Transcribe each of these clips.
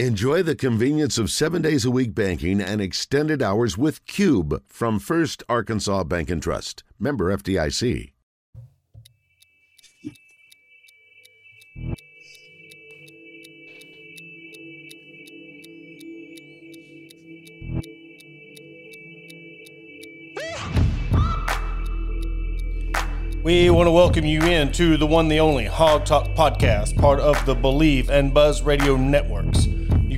Enjoy the convenience of seven days a week banking and extended hours with Cube from First Arkansas Bank and Trust. Member FDIC. We want to welcome you in to the one, the only Hawg Talk podcast, part of the Bleav and Buzz Radio networks.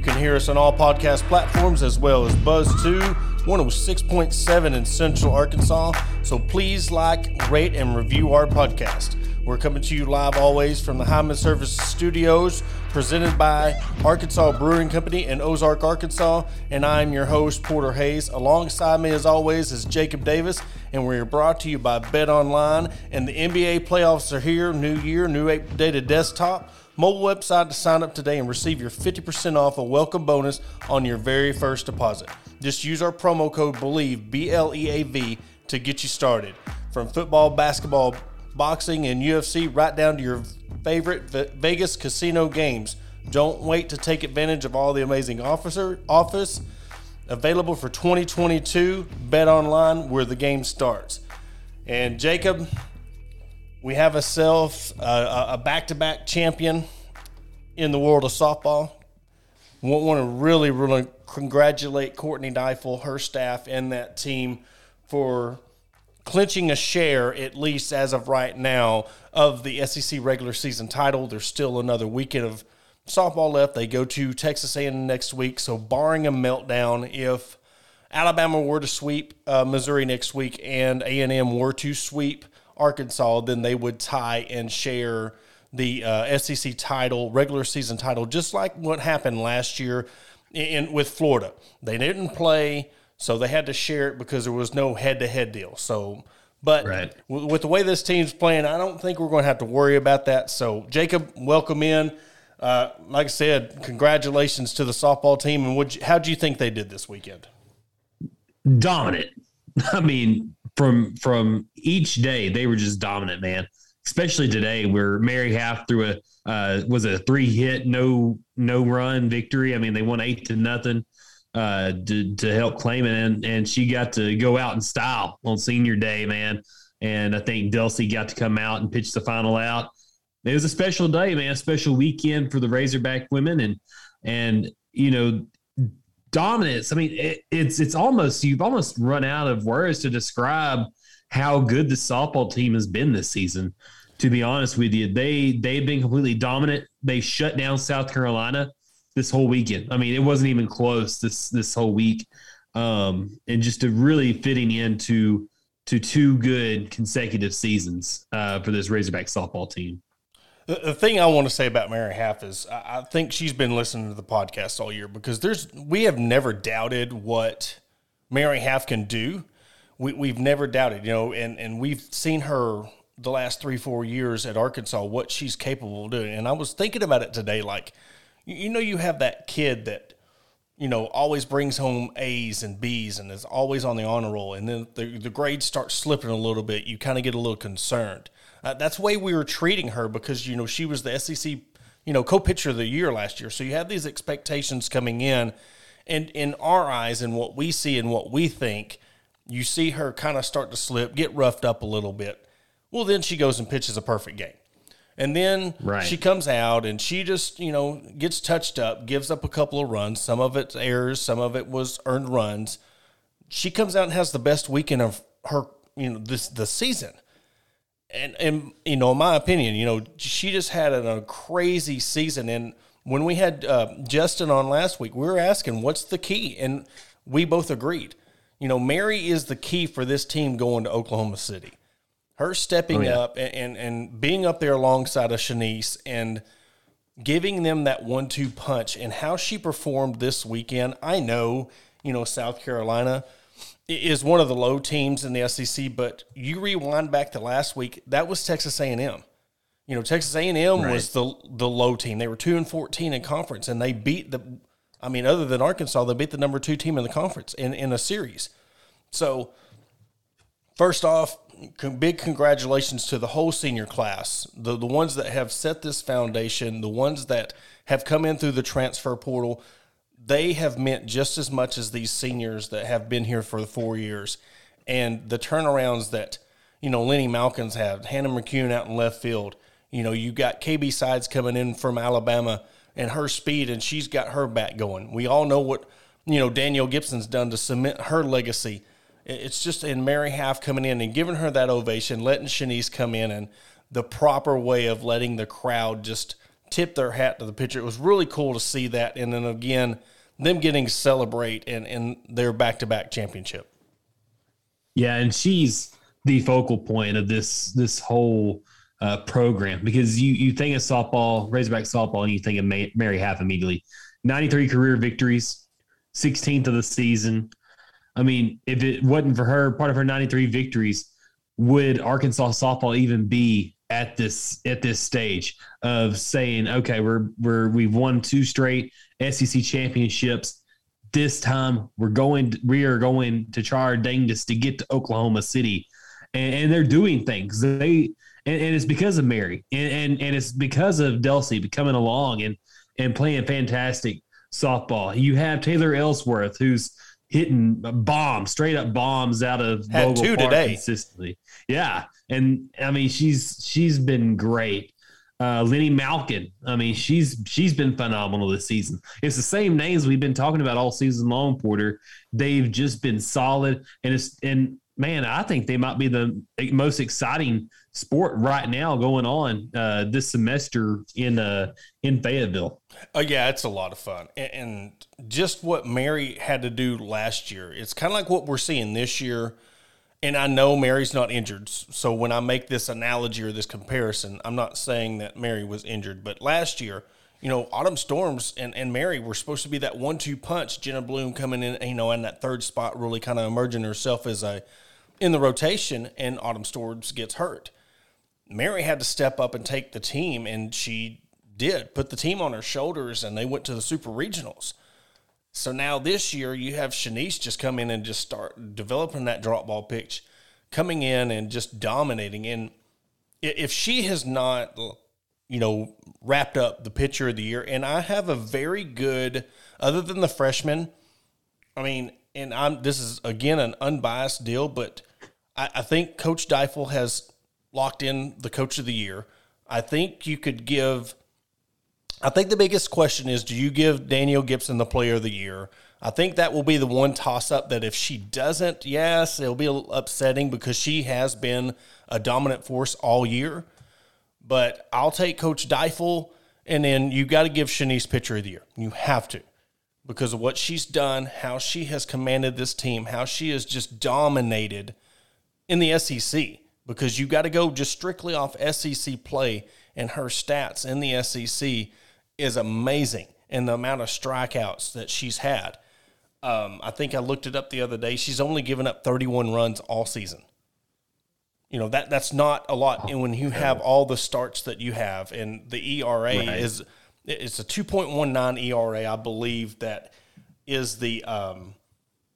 Can hear us on all podcast platforms as well as Buzz 2, 106.7 in Central Arkansas. So please like, rate, and review our podcast. We're coming to you live always from the Hyman Service Studios, presented by Arkansas Brewing Company in Ozark, Arkansas. And I'm your host, Porter Hayes. Alongside me, as always, is Jacob Davis. And we're brought to you by Bet Online. And the NBA playoffs are here. New year, new updated desktop. Mobile website to sign up today and receive your 50% off a welcome bonus on your very first deposit. Just use our promo code BLEAV, B L E A V, to get you started. From football, basketball, boxing, and UFC, right down to your favorite Vegas casino games. Don't wait to take advantage of all the amazing officer office available for 2022. Bet online where the game starts. And Jacob, we have ourselves a back-to-back champion in the world of softball. Want to really, really congratulate Courtney Deifel, her staff, and that team for clinching a share, at least as of right now, of the SEC regular season title. There's still another weekend of softball left. They go to Texas A&M next week. So, barring a meltdown, if Alabama were to sweep uh, Missouri next week and A&M were to sweep Arkansas, then they would tie and share the uh, SEC title, regular season title, just like what happened last year in, with Florida. They didn't play so they had to share it because there was no head to head deal. So, but right. w- with the way this team's playing, I don't think we're going to have to worry about that. So, Jacob, welcome in. Uh, like I said, congratulations to the softball team. And? How do you think they did this weekend? Dominant. I mean, from from each day, they were just dominant, man. Especially today, where Mary Haff threw a uh, was a three hit no no run victory. I mean, they won eight to nothing uh, to, to help claim it. And, and she got to go out in style on senior day, man. And I think Delce got to come out and pitch the final out. It was a special day, man, a special weekend for the Razorback women. And, and, you know, dominance. I mean, it, it's, it's almost, you've almost run out of words to describe how good the softball team has been this season. To be honest with you, they, they've been completely dominant. They shut down South Carolina this whole weekend. I mean, it wasn't even close this this whole week, um, and just to really fitting into to two good consecutive seasons uh, for this Razorback softball team. The, thing I want to say about Mary Haff is I, I think she's been listening to the podcast all year because there's we have never doubted what Mary Haff can do. We, we've never doubted, you know, and, and we've seen her the last three, four years at Arkansas, what she's capable of doing. And I was thinking about it today, like – you know you have that kid that you know always brings home A's and B's and is always on the honor roll, and then the, the grades start slipping a little bit. You kind of get a little concerned. Uh, that's the way we were treating her because you know she was the SEC you know co-pitcher of the year last year, so you have these expectations coming in, and in our eyes and what we see and what we think, you see her kind of start to slip, get roughed up a little bit. Well, then she goes and pitches a perfect game. And then right. she comes out and she just, you know, gets touched up, gives up a couple of runs. Some of it's errors, some of it was earned runs. She comes out and has the best weekend of her, you know, this the season. And and you know, in my opinion, you know, she just had a, a crazy season. And when we had uh, Justin on last week, we were asking what's the key, and we both agreed. You know, Mary is the key for this team going to Oklahoma City her stepping oh, yeah. up and, and, and being up there alongside of Chenise and giving them that one two punch and how she performed this weekend. I know, you know, South Carolina is one of the low teams in the SEC, but you rewind back to last week, that was Texas A&M. You know, Texas A&M right. was the the low team. They were 2 and 14 in conference and they beat the I mean, other than Arkansas, they beat the number 2 team in the conference in in a series. So, First off, big congratulations to the whole senior class, the the ones that have set this foundation, the ones that have come in through the transfer portal. They have meant just as much as these seniors that have been here for the four years, and the turnarounds that you know Linnie Malkins had, Hannah McEwen out in left field. You know, you got KB Sides coming in from Alabama and her speed, and she's got her back going. We all know what you know Danielle Gibson's done to cement her legacy it's just in Mary Haff coming in and giving her that ovation, letting Chenise come in and the proper way of letting the crowd just tip their hat to the pitcher. It was really cool to see that. And then again, them getting celebrate and, and their back to back championship. Yeah, and she's the focal point of this this whole uh, program because you you think of softball, Razorback softball, and you think of Mary Haff immediately. Ninety three career victories, sixteenth of the season, I mean, if it wasn't for her, part of her 93 victories, would Arkansas softball even be at this at this stage of saying, okay, we're we're we've won two straight SEC championships. This time we're going we are going to try our dangest to get to Oklahoma City. And, and they're doing things. They and, and, it's because of Mary and, and and it's because of Delce coming along and and playing fantastic softball. You have Taylor Ellsworth, who's hitting bombs, straight up bombs out of Had Bogle two Park today consistently. Yeah, and I mean she's she's been great. Uh, Linnie Malkin, I mean she's she's been phenomenal this season. It's the same names we've been talking about all season long, Porter. They've just been solid, and it's and man, I think they might be the most exciting sport right now going on uh, this semester in uh, in Fayetteville. Oh yeah, it's a lot of fun, and, and just what Mary had to do last year. It's kind of like what we're seeing this year. And I know Mary's not injured, so when I make this analogy or this comparison, I'm not saying that Mary was injured, but last year you know, Autumn Storms and, and Mary were supposed to be that one two punch. Jenna Bloom coming in, you know, in that third spot, really kind of emerging herself as a in the rotation, and Autumn Storms gets hurt. Mary had to step up and take the team, and she did put the team on her shoulders, and they went to the super regionals. So now this year, you have Chenise just come in and just start developing that drop ball pitch, coming in and just dominating. And if she has not, you know, wrapped up the pitcher of the year, and I have a very good, other than the freshman, I mean, and I'm this is again an unbiased deal, but I, I think Coach Deifel has locked in the coach of the year. I think you could give I think the biggest question is do you give Danielle Gibson the player of the year? I think that will be the one toss up that if she doesn't, yes, it'll be upsetting because she has been a dominant force all year. But I'll take Coach Deifel, and then you got to give Chenise pitcher of the year. You have to because of what she's done, how she has commanded this team, how she has just dominated in the SEC. Because you got to go just strictly off SEC play, and her stats in the SEC is amazing. And the amount of strikeouts that she's had. Um, I think I looked it up the other day. She's only given up 31 runs all season. You know that that's not a lot. And when you have all the starts that you have, and the ERA right. is it's a 2.19 ERA, I believe that is the um,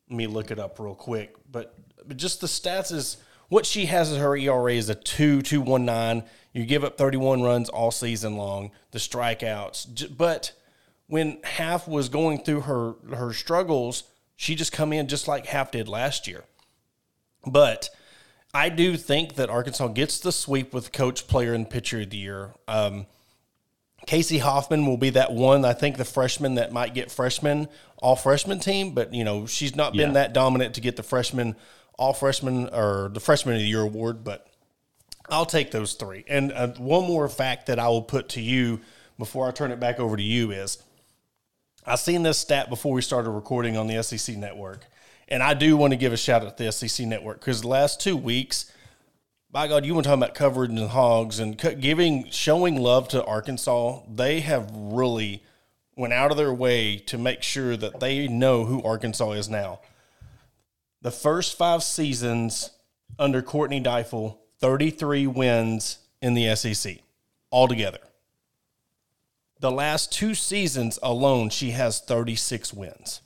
let me look it up real quick. But but just the stats is what she has as her ERA is a 2 219. You give up 31 runs all season long, the strikeouts. But when Haff was going through her her struggles, she just come in just like Haff did last year. But I do think that Arkansas gets the sweep with coach, player, and pitcher of the year. Um, Casey Hoffman will be that one. I think the freshman that might get freshman all freshman team, but you know she's not been yeah. that dominant to get the freshman all freshman or the freshman of the year award. But I'll take those three. And uh, one more fact that I will put to you before I turn it back over to you is I seen this stat before we started recording on the SEC network, and I do want to give a shout out to the SEC network because the last two weeks by God, you want to talk about covering the hogs and giving, showing love to Arkansas. They have really went out of their way to make sure that they know who Arkansas is now. The first five seasons under Courtney Deifel, 33 wins in the SEC altogether. The last two seasons alone, she has 36 wins.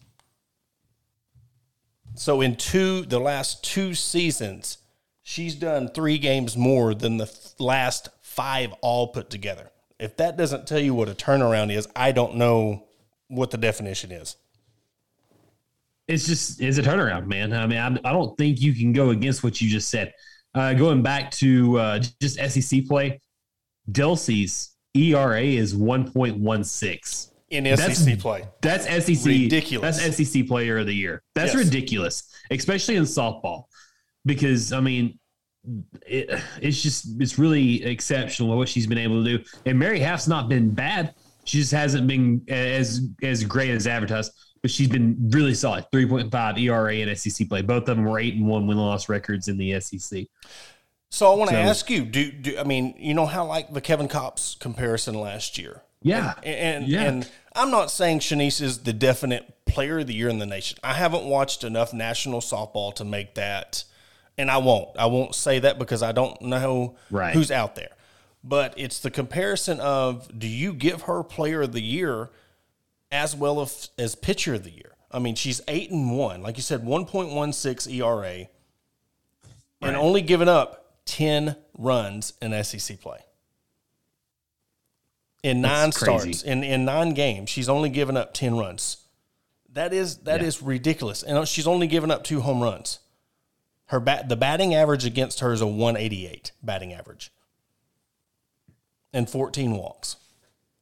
So in two, the last two seasons, she's done three games more than the last five all put together. If that doesn't tell you what a turnaround is, I don't know what the definition is. It's just it's a turnaround, man. I mean, I, I don't think you can go against what you just said. Uh, going back to uh, just SEC play, Delce's ERA is one point one six in SEC play. That's SEC. Ridiculous. That's SEC Player of the Year. That's Yes. ridiculous, especially in softball, because I mean, it, it's just it's really exceptional what she's been able to do. And Mary Haff's not been bad. She just hasn't been as as great as advertised, but she's been really solid. Three point five ERA in SEC play. Both of them were eight and one win loss records in the SEC. So I want to So- ask you: do, do I mean you know how like the Kevin Kopps comparison last year? Yeah, And Yeah. and I'm not saying Chenise is the definite player of the year in the nation. I haven't watched enough national softball to make that, and I won't. I won't say that because I don't know Right. who's out there. But it's the comparison of do you give her player of the year as well as, as pitcher of the year? I mean, she's eight and one, like you said, 1.16 ERA, and only given up 10 runs in SEC play. In nine That's crazy. starts, in, in nine games, she's only given up 10 runs. That is that Yeah. is ridiculous. And uh, she's only given up two home runs. Her bat the batting average against her is a 188 batting average. And 14 walks.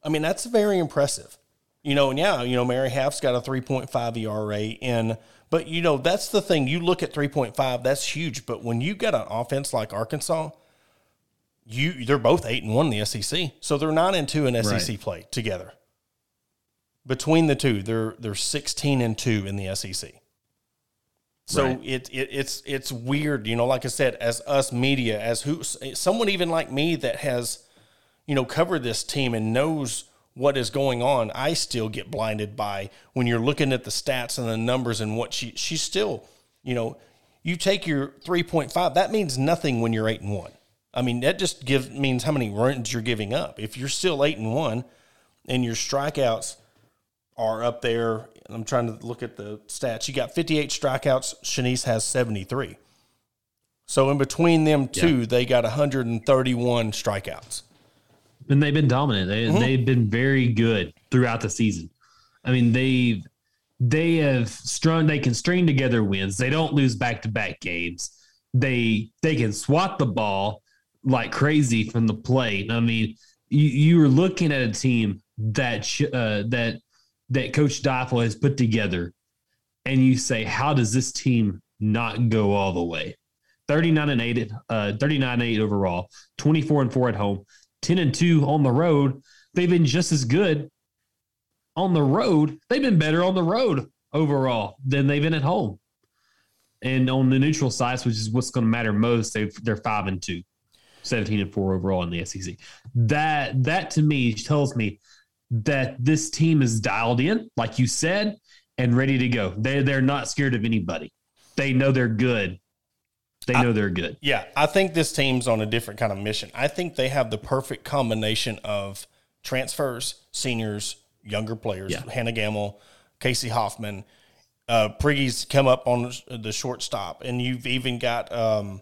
I mean, that's very impressive. You know, and yeah, you know, Mary Haff's got a 3.5 ERA in, but you know, that's the thing. You look at 3.5, that's huge. But when you got an offense like Arkansas, you they're both eight and one in the SEC. So they're nine and two in SEC Right. play together. Between the two, they're they're 16 and two in the SEC. So Right. it, it it's it's weird, you know. Like I said, as us media, as who someone even like me that has, you know, covered this team and knows what is going on, I still get blinded by when you're looking at the stats and the numbers and what she she's still, you know, you take your 3.5, that means nothing when you're 8 and 1. I mean, that just gives means how many runs you're giving up. If you're still 8 and 1 and your strikeouts are up there, I'm trying to look at the stats. You got 58 strikeouts, Chenise has 73. So in between them two, they got 131 strikeouts. And they've been dominant. They, Mm-hmm. They've been very good throughout the season. I mean, they've they have strung. They can string together wins. They don't lose back to back games. They they can swat the ball like crazy from the plate. I mean, you you were looking at a team that sh- uh, that that Coach Doppel has put together, and you say, how does this team not go all the way? 39 and 8 uh 39 and 8 overall 24 and 4 at home 10 and 2 on the road. They've been just as good on the road. They've been better on the road overall than they've been at home. And on the neutral sites which is what's going to matter most they've, they're 5 and 2 17 and 4 overall in the SEC that that to me tells me that this team is dialed in like you said and ready to go. They they're not scared of anybody. They know they're good they know they're good Yeah, I think this team's on a different kind of mission. I think they have the perfect combination of transfers, seniors, younger players. Yeah. Hannah Gammill, Casey Hoffman, uh, Prigge's come up on the shortstop, and you've even got um,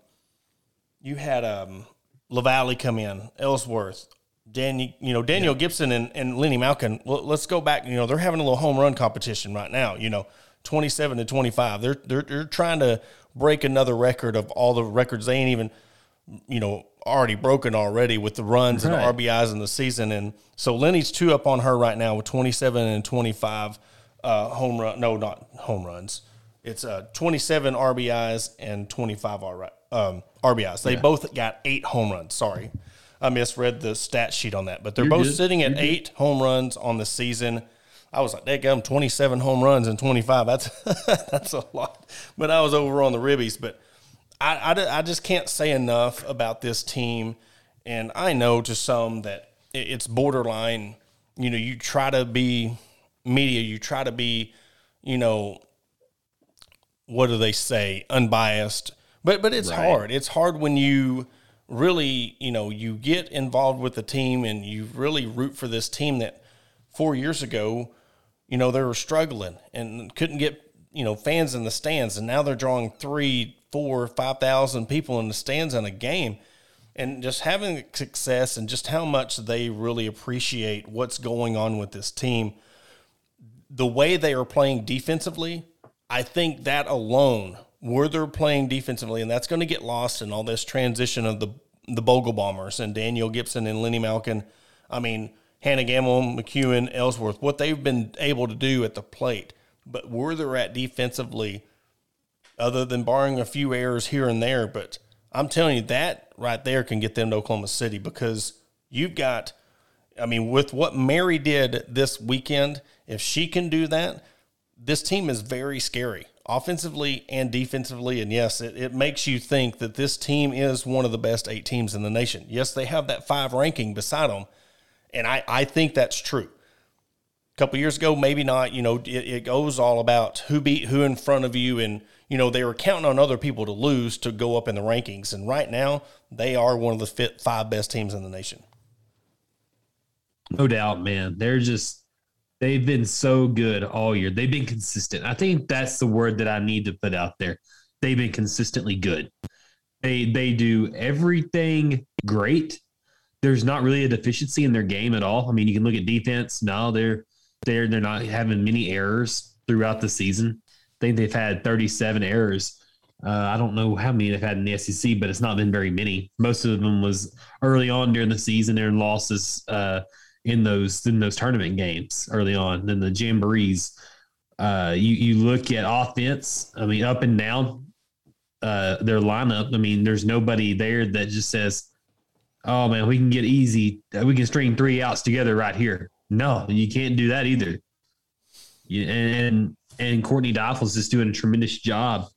you had um, Lavallee come in, Ellsworth, Danielle, you know Danielle Gibson and, and Linnie Malkin. Well, let's go back. You know they're having a little home run competition right now. You know, twenty seven to twenty five. They're they're they're trying to break another record of all the records they ain't even you know already broken already with the runs Right. and the RBIs in the season. And so Linnie's two up on her right now with twenty seven and twenty five uh, home run. No, not home runs. It's uh, 27 RBIs and 25 R- um, RBIs. They both got eight home runs. Sorry. I misread the stat sheet on that, but they're You're both good. sitting at You're good. eight home runs on the season. I was like, they got them 27 home runs and 25. That's that's a lot. But I was over on the ribbies. But I, I, I just can't say enough about this team. And I know to some that it's borderline. You know, you try to be media, you try to be, you know, what do they say, unbiased. But but it's Right. hard. It's hard when you really, you know, you get involved with the team and you really root for this team that four years ago, you know, they were struggling and couldn't get you know fans in the stands, and now they're drawing three, four, five thousand people in the stands in a game, and just having success and just how much they really appreciate what's going on with this team. The way they are playing defensively, I think that alone, where they're playing defensively, and that's going to get lost in all this transition of the the Bogle Bombers and Danielle Gibson and Linnie Malkin. I mean, Hannah Gammill, McEwen, Ellsworth, what they've been able to do at the plate, but where they're at defensively, other than barring a few errors here and there, but I'm telling you that right there can get them to Oklahoma City because you've got, I mean, with what Mary did this weekend, if she can do that, this team is very scary offensively and defensively. And yes, it, it makes you think that this team is one of the best eight teams in the nation. Yes, they have that five ranking beside them and I, I think that's true. A couple years ago, maybe not. You know, it, it goes all about who beat who in front of you, and you know they were counting on other people to lose to go up in the rankings. And right now, they are one of the fit five best teams in the nation. No doubt, man. They're just they've been so good all year. They've been consistent. I think that's the word that I need to put out there. They've been consistently good. They they do everything great there's not really a deficiency in their game at all. I mean, you can look at defense. No, they're they're they're not having many errors throughout the season. I think they've had 37 errors. Uh, I don't know how many they've had in the SEC, but it's not been very many. Most of them was early on during the season. Their losses uh, in those in those tournament games early on. Then the jamborees. Uh, you you look at offense. I mean, up and down uh, their lineup. I mean, there's nobody there that just says, oh man, we can get easy. We can string three outs together right here. No, you can't do that either. And and Courtney Deifel's just doing a tremendous job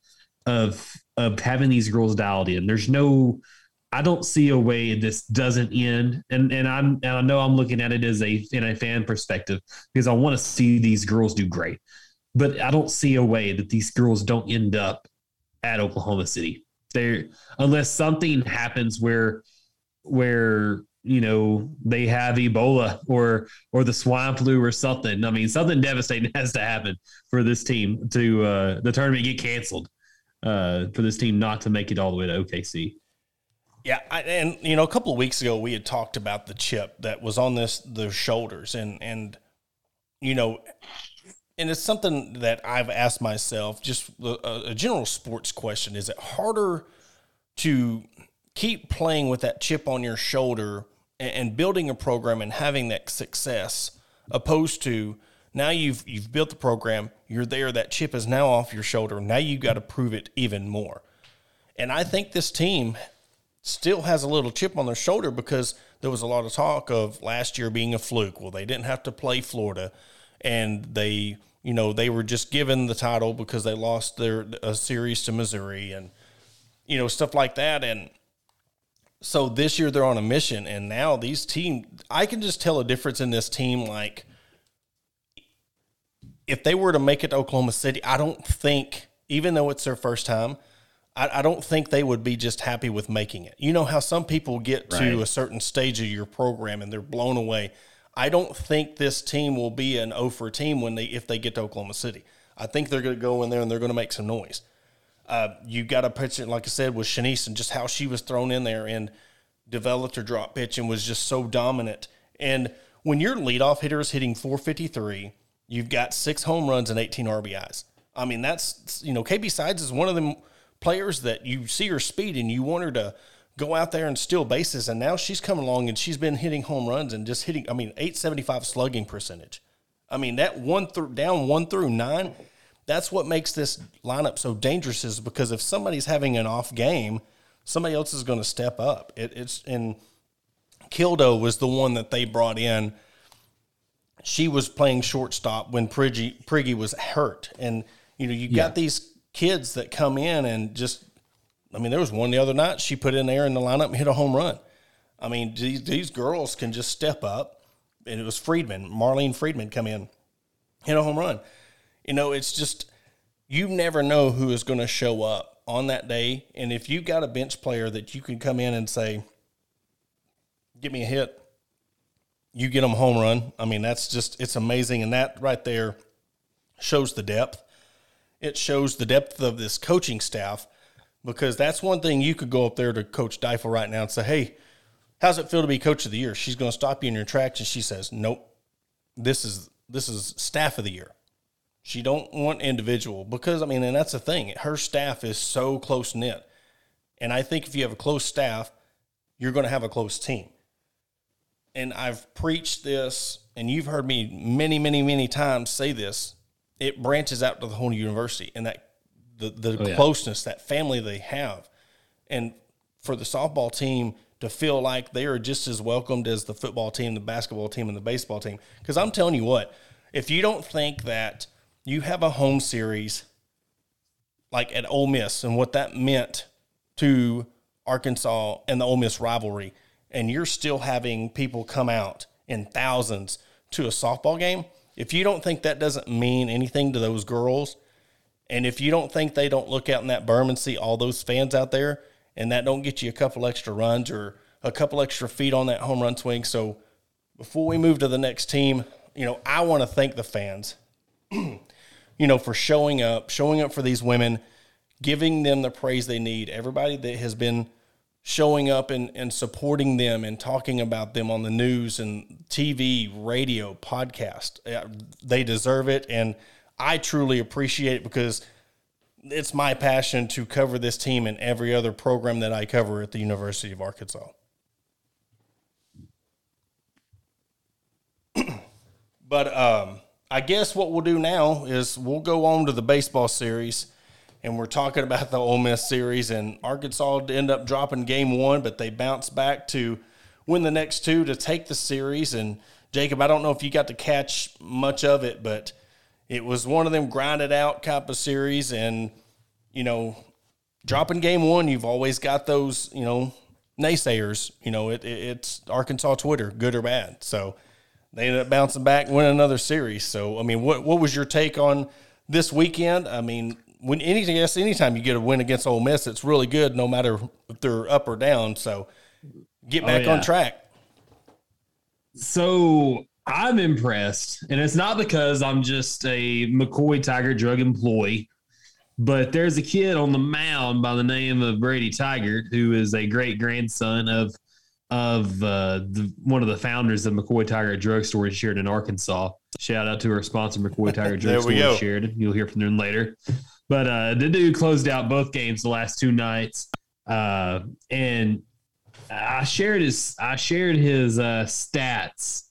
of of having these girls dialed in. There's no, I don't see a way this doesn't end. And and I'm and I know I'm looking at it as a in a fan perspective because I want to see these girls do great, but I don't see a way that these girls don't end up at Oklahoma City. There, unless something happens where where you know they have Ebola or or the swine flu or something. I mean, something devastating has to happen for this team to uh, the tournament get canceled. Uh, for this team not to make it all the way to OKC. Yeah, I, and you know, a couple of weeks ago we had talked about the chip that was on this their shoulders, and and you know, and it's something that I've asked myself. Just a, a general sports question: Is it harder to keep playing with that chip on your shoulder and, and building a program and having that success, opposed to now you've you've built the program, you're there, that chip is now off your shoulder. Now you got to prove it even more. And I think this team still has a little chip on their shoulder because there was a lot of talk of last year being a fluke. Well, they didn't have to play Florida and they, you know, they were just given the title because they lost their a series to Missouri and you know, stuff like that and so this year they're on a mission, and now these team, I can just tell a difference in this team. Like, if they were to make it to Oklahoma City, I don't think, even though it's their first time, I, I don't think they would be just happy with making it. You know how some people get right. to a certain stage of your program and they're blown away. I don't think this team will be an O for team when they if they get to Oklahoma City. I think they're going to go in there and they're going to make some noise. Uh, you got a pitcher, like I said, with Chenise and just how she was thrown in there and developed her drop pitch and was just so dominant. And when your leadoff hitter is hitting 453, you've got six home runs and 18 RBIs. I mean, that's, you know, KB Sides is one of them players that you see her speed and you want her to go out there and steal bases. And now she's coming along and she's been hitting home runs and just hitting, I mean, 875 slugging percentage. I mean, that one through down one through nine that's what makes this lineup so dangerous is because if somebody's having an off game, somebody else is going to step up. It, it's and Kildo was the one that they brought in. She was playing shortstop when Prigge, Prigge was hurt, and you know you yeah. got these kids that come in and just. I mean, there was one the other night she put in there in the lineup and hit a home run. I mean, these, these girls can just step up, and it was Friedman, Marlene Friedman, come in, hit a home run. You know, it's just you never know who is going to show up on that day. And if you've got a bench player that you can come in and say, "Give me a hit," you get them a home run. I mean, that's just it's amazing, and that right there shows the depth. it shows the depth of this coaching staff because that's one thing you could go up there to Coach Deifel right now and say, "Hey, how's it feel to be Coach of the Year?" She's going to stop you in your tracks, and she says, "Nope, this is this is Staff of the Year." She don't want individual because I mean, and that's the thing. Her staff is so close knit, and I think if you have a close staff, you're going to have a close team. And I've preached this, and you've heard me many, many, many times say this. It branches out to the whole university, and that the the Oh, yeah. closeness, that family they have, and for the softball team to feel like they are just as welcomed as the football team, the basketball team, and the baseball team. Because I'm telling you what, if you don't think that you have a home series like at Ole Miss and what that meant to Arkansas and the Ole Miss rivalry, and you're still having people come out in thousands to a softball game, if you don't think that doesn't mean anything to those girls, and if you don't think they don't look out in that berm and see all those fans out there, and that don't get you a couple extra runs or a couple extra feet on that home run swing. So before we move to the next team, you know, I want to thank the fans, you know, for showing up, showing up for these women, giving them the praise they need. Everybody that has been showing up and, and supporting them and talking about them on the news and TV, radio, podcast. Uh, They deserve it. And I truly appreciate it because it's my passion to cover this team and every other program that I cover at the University of Arkansas. but um, I guess what we'll do now is we'll go on to the baseball series, and we're talking about the Ole Miss series. And Arkansas end up dropping game one, but they bounce back to win the next two to take the series. And Jacob, I don't know if you got to catch much of it, but it was one of them grinded out type of series. And you know, dropping game one, you've always got those you know naysayers. You know, it, it it's Arkansas Twitter, good or bad. So they ended up bouncing back, and winning another series. So, I mean, what what was your take on this weekend? I mean, when anything else, anytime you get a win against Ole Miss, it's really good, no matter if they're up or down. So, get oh, back yeah. on track. So I'm impressed, and it's not because I'm just a McCoy Tiger drug employee, but there's a kid on the mound by the name of Brady Tiger who is a great grandson of of uh, the, one of the founders of McCoy Tiger Drugstore in Sheridan, Arkansas. Shout out to our sponsor, McCoy Tiger Drugstore in Sheridan. You'll hear from them later. But uh, the dude closed out both games the last two nights, uh, and I shared his I shared his uh, stats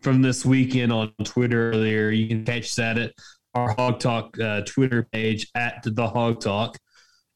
from this weekend on Twitter earlier. You can catch that at our Hawg Talk uh, Twitter page at the Hawg Talk.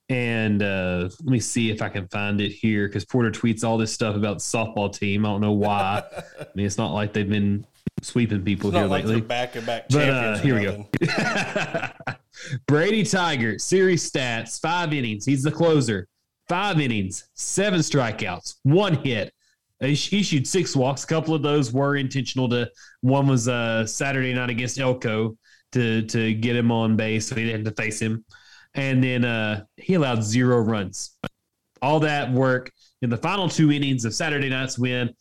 And uh, let me see if I can find it here because Porter tweets all this stuff about the softball team. I don't know why. I mean, it's not like they've been sweeping people here like lately. back to back But, uh, here we go. Brady Tiger, series stats, five innings. He's the closer. Five innings, seven strikeouts, one hit. He Issued six walks. A couple of those were intentional. To one was uh, Saturday night against Elko to to get him on base, so he didn't have to face him. And then uh, he allowed zero runs. All that work in the final two innings of Saturday night's win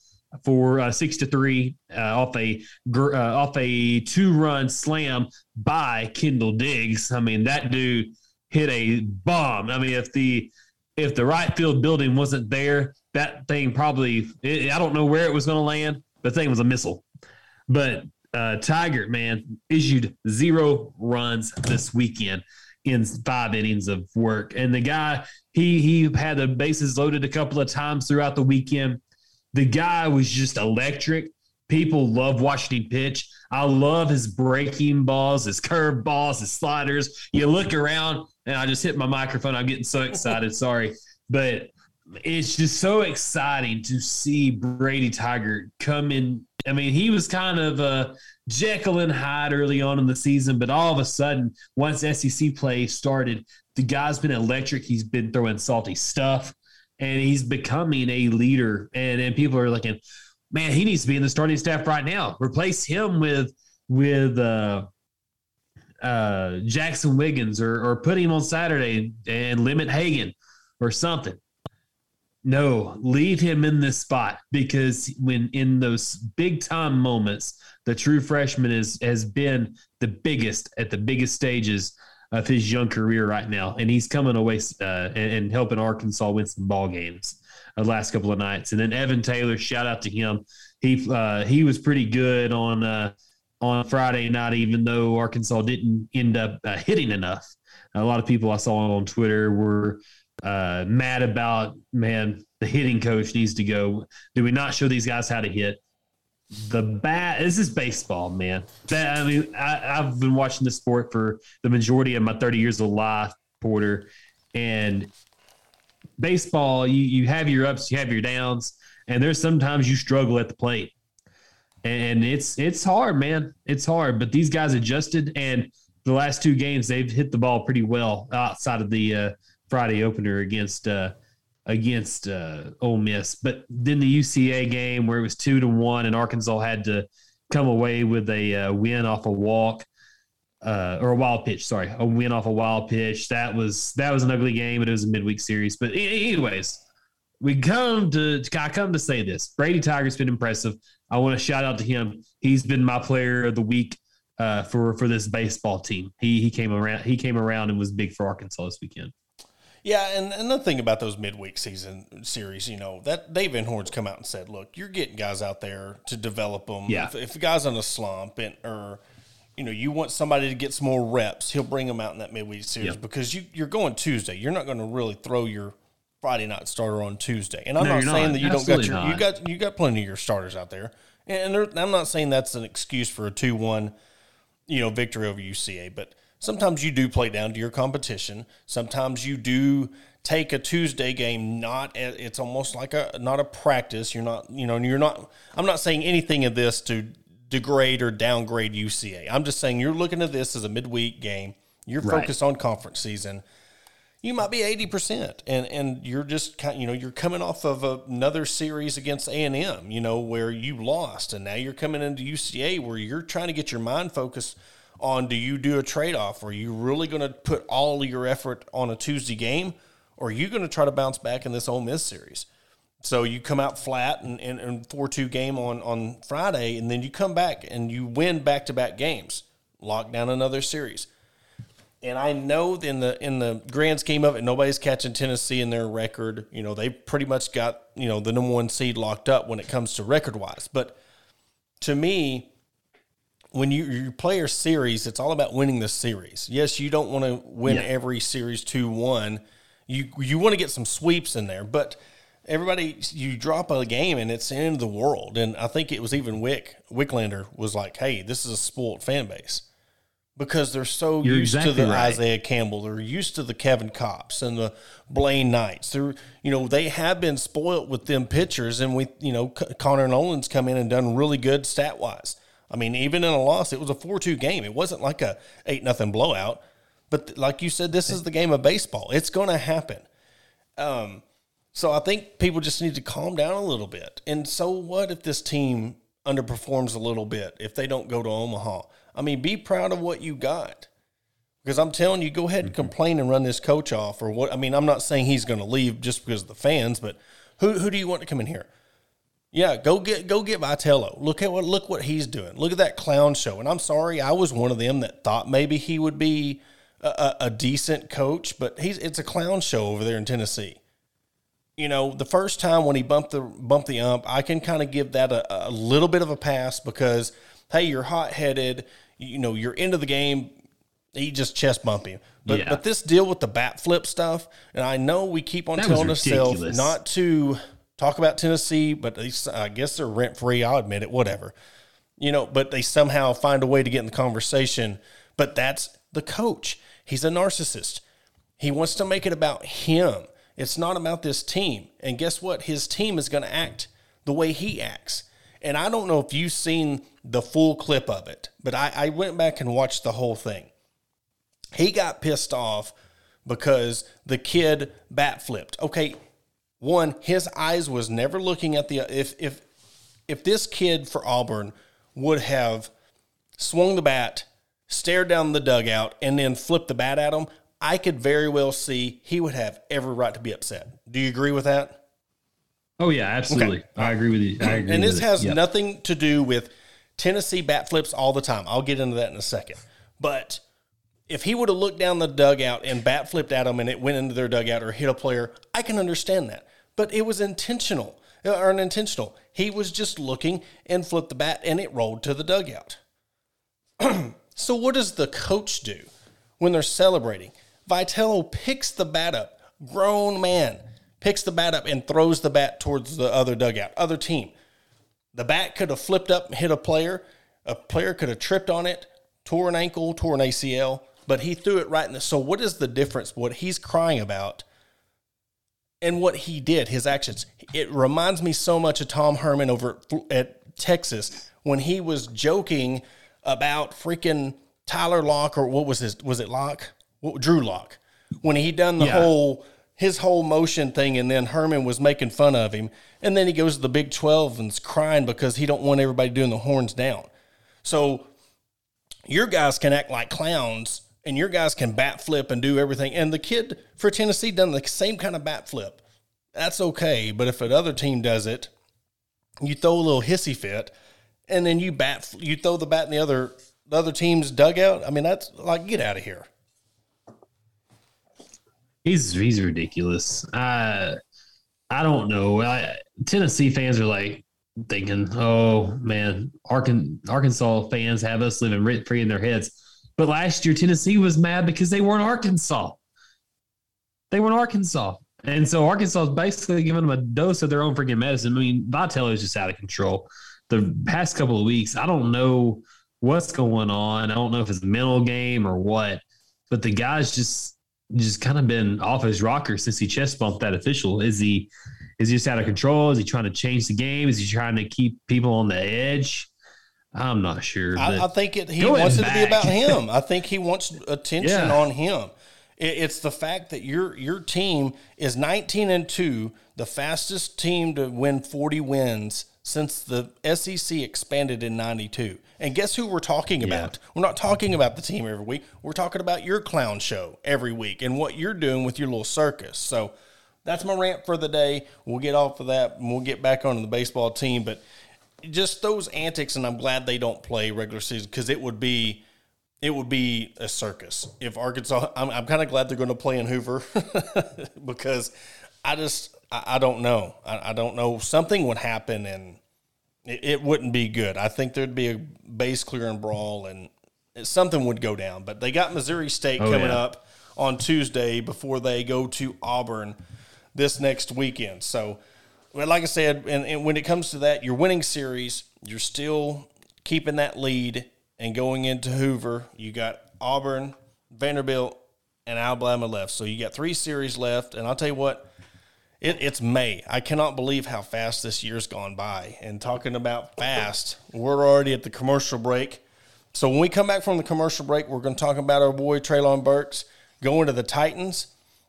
for uh, six to three uh, off a uh, off a two run slam by Kendall Diggs. I mean, that dude hit a bomb. I mean, if the if the right field building wasn't there, that thing probably it, I don't know where it was going to land. The thing was a missile. But uh, Tiger, man, issued zero runs this weekend in five innings of work, and the guy he he had the bases loaded a couple of times throughout the weekend. The guy was just electric. People love watching him pitch. I love his breaking balls, his curve balls, his sliders. You look around, and I just hit my microphone. I'm getting so excited. Sorry, but it's just so exciting to see Brady Tiger come in. I mean, he was kind of a Jekyll and Hyde early on in the season, but all of a sudden, once SEC play started, the guy's been electric. He's been throwing salty stuff, and he's becoming a leader. And and people are looking, man, he needs to be in the starting staff right now. Replace him with with uh, uh, Jaxon Wiggins, or or put him on Saturday and limit Hagan or something. No, leave him in this spot because when in those big time moments, the true freshman is has been the biggest at the biggest stages of his young career right now, and he's coming away uh, and, and, helping Arkansas win some ball games the last couple of nights. And then Evan Taylor, shout out to him. He uh, he was pretty good on uh, on Friday night, even though Arkansas didn't end up uh, hitting enough. A lot of people I saw on Twitter were uh, mad about man. The hitting coach needs to go. Do we not show these guys how to hit? the bat this is baseball man that, i mean I, have been watching the sport for the majority of my 30 years of life porter and baseball you, you have your ups you have your downs and there's sometimes you struggle at the plate and it's it's hard man it's hard but these guys adjusted and the last two games they've hit the ball pretty well outside of the uh, friday opener against uh, against uh, Ole Miss. But then the UCA game where it was two to one and Arkansas had to come away with a uh, win off a walk uh, or a wild pitch. Sorry, a win off a wild pitch. That was that was an ugly game, but it was a midweek series. But anyways, we come to I come to say this: Brady Tiger's been impressive. I want to shout out to him. He's been my player of the week. Uh, for for this baseball team, he he came around. He came around and was big for Arkansas this weekend. Yeah, and another thing about those midweek season series, you know, that Dave Van Horn's come out and said, look, you're getting guys out there to develop them. Yeah. If, if a guy's on a slump and or you know you want somebody to get some more reps, he'll bring them out in that midweek series yep. because you you're going Tuesday. You're not going to really throw your Friday night starter on Tuesday. And I'm no, not saying not. that you Absolutely don't got your not. you got you got plenty of your starters out there. And I'm not saying that's an excuse for a two one, you know, victory over UCA, but sometimes you do play down to your competition. Sometimes you do take a Tuesday game not it's almost like a not a practice. You're not, you know, you're not I'm not saying anything of this to degrade or downgrade UCA. I'm just saying you're looking at this as a midweek game. You're right. focused on conference season. You might be 80% and and you're just kind you know, you're coming off of another series against A&M, you know, where you lost and now you're coming into UCA where you're trying to get your mind focused on do you do a trade off? Are you really going to put all your effort on a Tuesday game, or are you going to try to bounce back in this Ole Miss series? So you come out flat and, and, and 4 2 game on, on Friday, and then you come back and you win back to back games, lock down another series. And I know in the in the grand scheme of it, nobody's catching Tennessee in their record. You know, they pretty much got, you know, the number one seed locked up when it comes to record wise. But to me, when you, you play a series, it's all about winning the series. Yes, you don't want to win yeah. every series two one. You you want to get some sweeps in there, but everybody you drop a game and it's the end of the world. And I think it was even Wick Wicklander was like, "Hey, this is a spoiled fan base." Because they're so You're used exactly to the right. Isaiah Campbell, they're used to the Kevin Kopps and the Blaine Knights. They're, you know, they have been spoiled with them pitchers, and we, you know, Connor Noland's come in and done really good stat wise I mean, even in a loss, it was a four-two game. It wasn't like a eight nothing blowout. But like you said, this is the game of baseball. It's going to happen. Um, so I think people just need to calm down a little bit. And so what if this team underperforms a little bit if they don't go to Omaha? I mean, be proud of what you got. Because I'm telling you, go ahead and mm-hmm. complain and run this coach off or what. I mean, I'm not saying he's going to leave just because of the fans, but who who do you want to come in here? Yeah, go get go get Vitello. Look at what look what he's doing. Look at that clown show. And I'm sorry, I was one of them that thought maybe he would be a, a, decent coach, but he's it's a clown show over there in Tennessee. You know, the first time when he bumped the bumped the ump, I can kind of give that a, a little bit of a pass because hey, you're hot headed. You know, you're into the game. He just chest bump him. But yeah. but this deal with the bat flip stuff, and I know we keep on that telling ourselves not to talk about Tennessee, but I guess they're rent free. I'll admit it, whatever. You know, but they somehow find a way to get in the conversation. But that's the coach. He's a narcissist. He wants to make it about him. It's not about this team. And guess what? His team is going to act the way he acts. And I don't know if you've seen the full clip of it, but I, I went back and watched the whole thing. He got pissed off because the kid bat flipped. Okay, one, his eyes was never looking at the if if if this kid for Auburn would have swung the bat, stared down the dugout, and then flipped the bat at him, I could very well see he would have every right to be upset. Do you agree with that? Oh yeah, absolutely. Okay. I agree with you. I agree and this has yep. nothing to do with Tennessee bat flips all the time. I'll get into that in a second. But If he would have looked down the dugout and bat flipped at him and it went into their dugout or hit a player, I can understand that. But it was intentional uh, or unintentional. He was just looking and flipped the bat and it rolled to the dugout. so what does the coach do when they're celebrating? Vitello picks the bat up, grown man, picks the bat up and throws the bat towards the other dugout, other team. The bat could have flipped up and hit a player. A player could have tripped on it, tore an ankle, tore an ACL, but he threw it right in the. So, what is the difference? What he's crying about and what he did, his actions. It reminds me so much of Tom Herman over at Texas when he was joking about freaking Tyler Lock or what was his? Was it Lock? Drew Lock. When he done the yeah. whole his whole motion thing, and then Herman was making fun of him, and then he goes to the Big Twelve and's crying because he don't want everybody doing the horns down. So your guys can act like clowns, and your guys can bat flip and do everything. And the kid for Tennessee done the same kind of bat flip. That's okay, but if another team does it, you throw a little hissy fit, and then you bat you throw the bat in the other the other team's dugout. I mean, that's like get out of here. He's he's ridiculous. I I don't know. I, Tennessee fans are like thinking, "Oh man, Arkansas fans have us living rent free in their heads." But last year, Tennessee was mad because they weren't Arkansas. They weren't Arkansas, and so Arkansas is basically giving them a dose of their own freaking medicine. I mean, Vitello is just out of control. The past couple of weeks, I don't know what's going on. I don't know if it's a mental game or what, but the guy's just just kind of been off his rocker since he chest bumped that official. Is he is he just out of control? Is he trying to change the game? Is he trying to keep people on the edge? I'm not sure. I, I, think it, he wants it to be about him. I think he wants attention yeah. on him. It, it's the fact that your your team is 19 and two, the fastest team to win 40 wins since the SEC expanded in 92. And guess who we're talking about? Yeah. We're not talking about the team every week. We're talking about your clown show every week and what you're doing with your little circus. So that's my rant for the day. We'll get off of that and we'll get back onto the baseball team. But just those antics, and I'm glad they don't play regular season because it would be it would be a circus if Arkansas. I'm, I'm kind of glad they're going to play in Hoover because I just I, I don't know. I, I, don't know. Something would happen and it, it, wouldn't be good. I think there'd be a base clearing brawl and something would go down. But they got Missouri State oh, coming yeah. up on Tuesday before they go to Auburn this next weekend. So, like I said, and, and when it comes to that, you're winning series. You're still keeping that lead and going into Hoover. You got Auburn, Vanderbilt, and Alabama left. So you got three series left. And I'll tell you what, it, it's May. I cannot believe how fast this year's gone by. And talking about fast, we're already at the commercial break. So when we come back from the commercial break, we're going to talk about our boy Treylon Burks going to the Titans,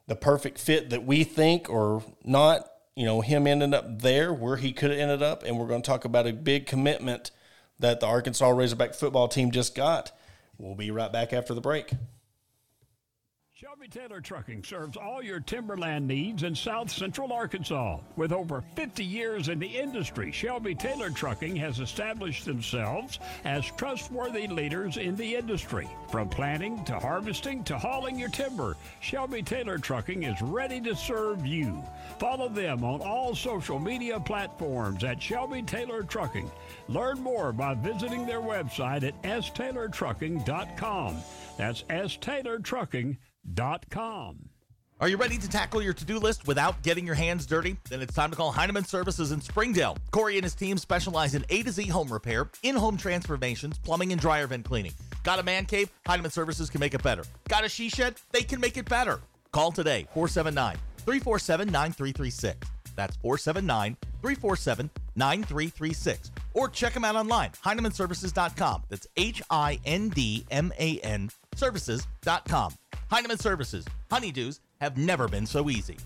the perfect fit that we think or not. You know, him ending up there where he could have ended up, and we're going to talk about a big commitment that the Arkansas Razorback football team just got. We'll be right back after the break. Shelby Taylor Trucking serves all your timberland needs in south central Arkansas. With over 50 years in the industry, Shelby Taylor Trucking has established themselves as trustworthy leaders in the industry. From planting to harvesting to hauling your timber, Shelby Taylor Trucking is ready to serve you. Follow them on all social media platforms at Shelby Taylor Trucking. Learn more by visiting their website at staylortrucking.com. That's staylortrucking.com hindmanservices.com. Are you ready to tackle your to-do list without getting your hands dirty? Then it's time to call Hindman Services in Springdale. Corey and his team specialize in A to Z home repair, in-home transformations, plumbing, and dryer vent cleaning. Got a man cave? Hindman Services can make it better. Got a she shed? They can make it better. Call today, 479-347-9336. That's 479-347-9336. Or check them out online, HindmanServices.com. That's H-I-N-D-M-A-N services.com. Hindman Services. Honeydews have never been so easy.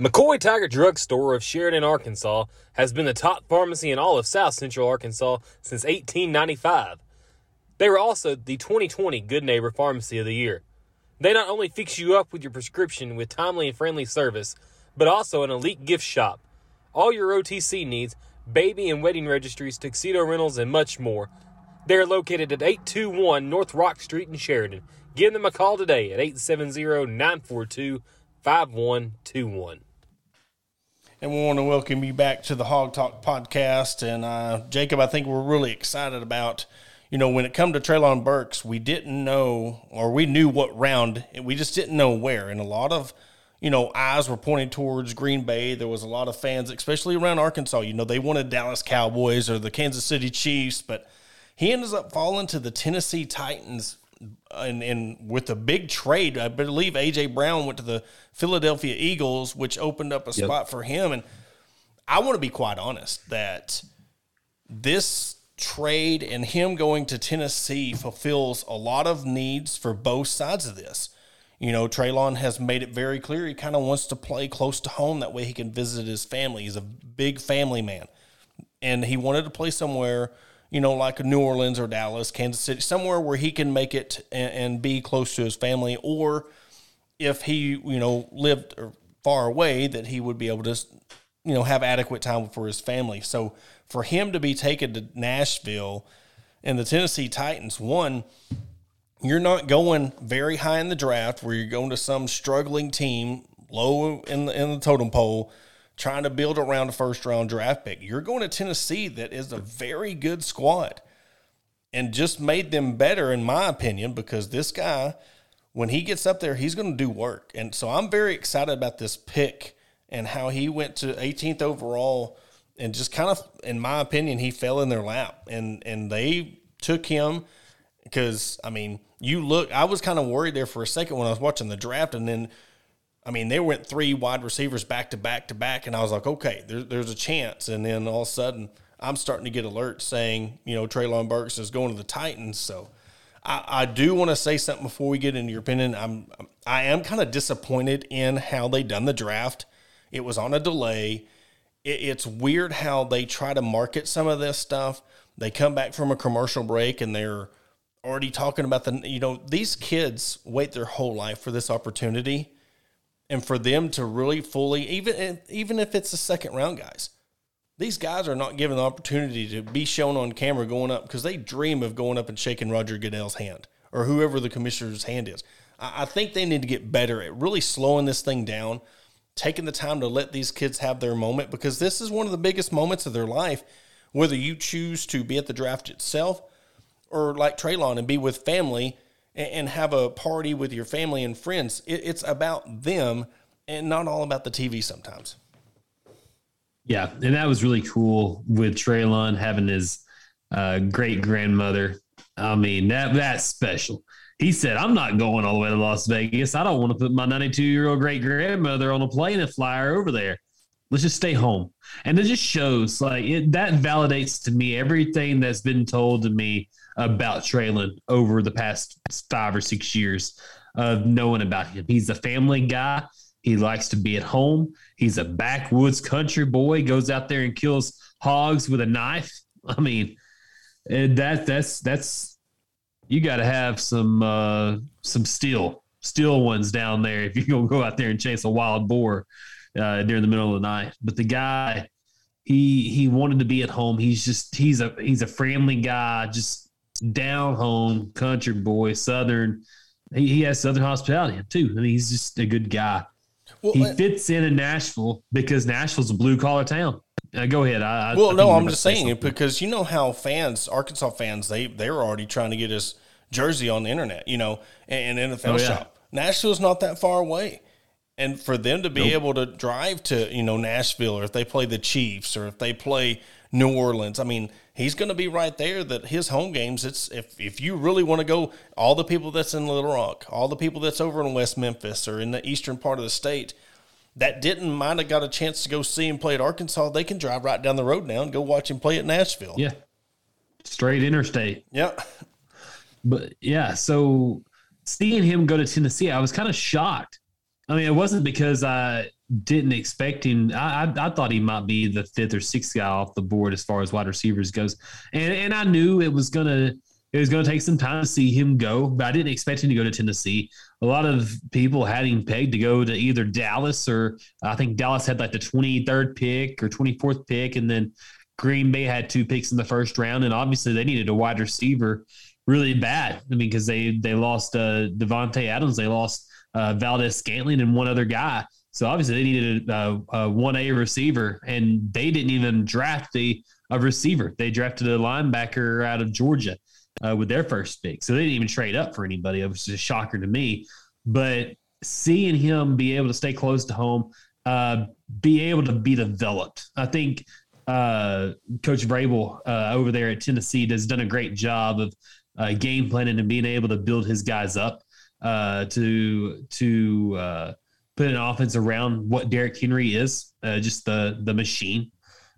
McCoy Tiger Drug Store of Sheridan, Arkansas has been the top pharmacy in all of South Central Arkansas since 1895. They were also the 2020 Good Neighbor Pharmacy of the Year. They not only fix you up with your prescription with timely and friendly service, but also an elite gift shop. All your OTC needs, baby and wedding registries, tuxedo rentals, and much more They're located at 821 North Rock Street in Sheridan. Give them a call today at 870 942 5121. And we want to welcome you back to the Hawg Talk podcast. And uh, Jacob, I think we're really excited about, you know, when it come to Treylon Burks, we didn't know, or we knew what round, we just didn't know where. And a lot of, you know, eyes were pointing towards Green Bay. There was a lot of fans, especially around Arkansas. You know, they wanted Dallas Cowboys or the Kansas City Chiefs, but he ends up falling to the Tennessee Titans uh, and, and with a big trade, I believe AJ Brown went to the Philadelphia Eagles, which opened up a yep. spot for him. And I want to be quite honest that this trade and him going to Tennessee fulfills a lot of needs for both sides of this. You know, Treylon has made it very clear he kind of wants to play close to home. That way he can visit his family. He's a big family man. And he wanted to play somewhere – you know, like New Orleans or Dallas, Kansas City, somewhere where he can make it and, and be close to his family, or if he, you know, lived far away, that he would be able to, you know, have adequate time for his family. So for him to be taken to Nashville and the Tennessee Titans, one, you're not going very high in the draft where you're going to some struggling team low in the, in the totem pole trying to build around a first round draft pick. You're going to Tennessee, that is a very good squad, and just made them better, in my opinion, because this guy, when he gets up there, he's going to do work. And so I'm very excited about this pick and how he went to 18th overall and just kind of, in my opinion, he fell in their lap and and they took him because I mean, you look. I was kind of worried there for a second when I was watching the draft, and then I mean, they went three wide receivers back to back to back, and I was like, okay, there, there's a chance. And then all of a sudden, I'm starting to get alerts saying, you know, Treylon Burks is going to the Titans. So I, I do want to say something before we get into your opinion. I'm I am kind of disappointed in how they done the draft. It was on a delay. It, it's weird how they try to market some of this stuff. They come back from a commercial break and they're already talking about the you know these kids wait their whole life for this opportunity and for them to really fully even even if it's the second round guys these guys are not given the opportunity to be shown on camera going up because they dream of going up and shaking Roger Goodell's hand or whoever the commissioner's hand is. I, I think they need to get better at really slowing this thing down, taking the time to let these kids have their moment because this is one of the biggest moments of their life. Whether you choose to be at the draft itself or like Treylon and be with family and have a party with your family and friends. It's about them and not all about the TV sometimes. Yeah, and that was really cool with Treylon having his uh, great grandmother. I mean, that that's special. He said, "I'm not going all the way to Las Vegas. I don't want to put my 92 year old great grandmother on a plane and fly her over there. Let's just stay home." And it just shows like it, that validates to me everything that's been told to me about Treylon over the past five or six years of knowing about him. He's a family guy. He likes to be at home. He's a backwoods country boy. Goes out there and kills hogs with a knife. I mean, that that's that's you got to have some uh, some steel steel ones down there if you're gonna go out there and chase a wild boar uh, during the middle of the night. But the guy, he he wanted to be at home. He's just he's a he's a friendly guy. Just down home, country boy, southern. He, he has southern hospitality too. I mean, he's just a good guy. Well, he fits in in Nashville because Nashville's a blue collar town. Uh, go ahead. I, well, I no, I'm just saying it because you know how fans, Arkansas fans, they they're already trying to get his jersey on the internet, you know, and, and NFL oh, yeah. shop. Nashville's not that far away. And for them to be nope. able to drive to, you know, Nashville or if they play the Chiefs or if they play New Orleans, I mean, he's going to be right there. That his home games. It's if if you really want to go, all the people that's in Little Rock, all the people that's over in West Memphis or in the eastern part of the state that didn't might have got a chance to go see him play at Arkansas, they can drive right down the road now and go watch him play at Nashville. Yeah, straight interstate. Yeah, but yeah, so seeing him go to Tennessee, I was kind of shocked. I mean, it wasn't because I didn't expect him. I, I, I, thought he might be the fifth or sixth guy off the board as far as wide receivers goes, and and I knew it was gonna it was gonna take some time to see him go, but I didn't expect him to go to Tennessee. A lot of people had him pegged to go to either Dallas or I think Dallas had like the twenty third pick or twenty fourth pick, and then Green Bay had two picks in the first round, and obviously they needed a wide receiver really bad. I mean, because they they lost uh, Davante Adams, they lost uh, Valdes-Scantling, and one other guy. So obviously they needed a A receiver, and they didn't even draft a, a receiver. They drafted a linebacker out of Georgia uh, with their first pick. So they didn't even trade up for anybody. It was just a shocker to me. But seeing him be able to stay close to home, uh, be able to be developed, I think uh, Coach Vrabel uh, over there at Tennessee has done a great job of uh, game planning and being able to build his guys up uh, to to uh, put an offense around what Derrick Henry is, uh, just the the machine,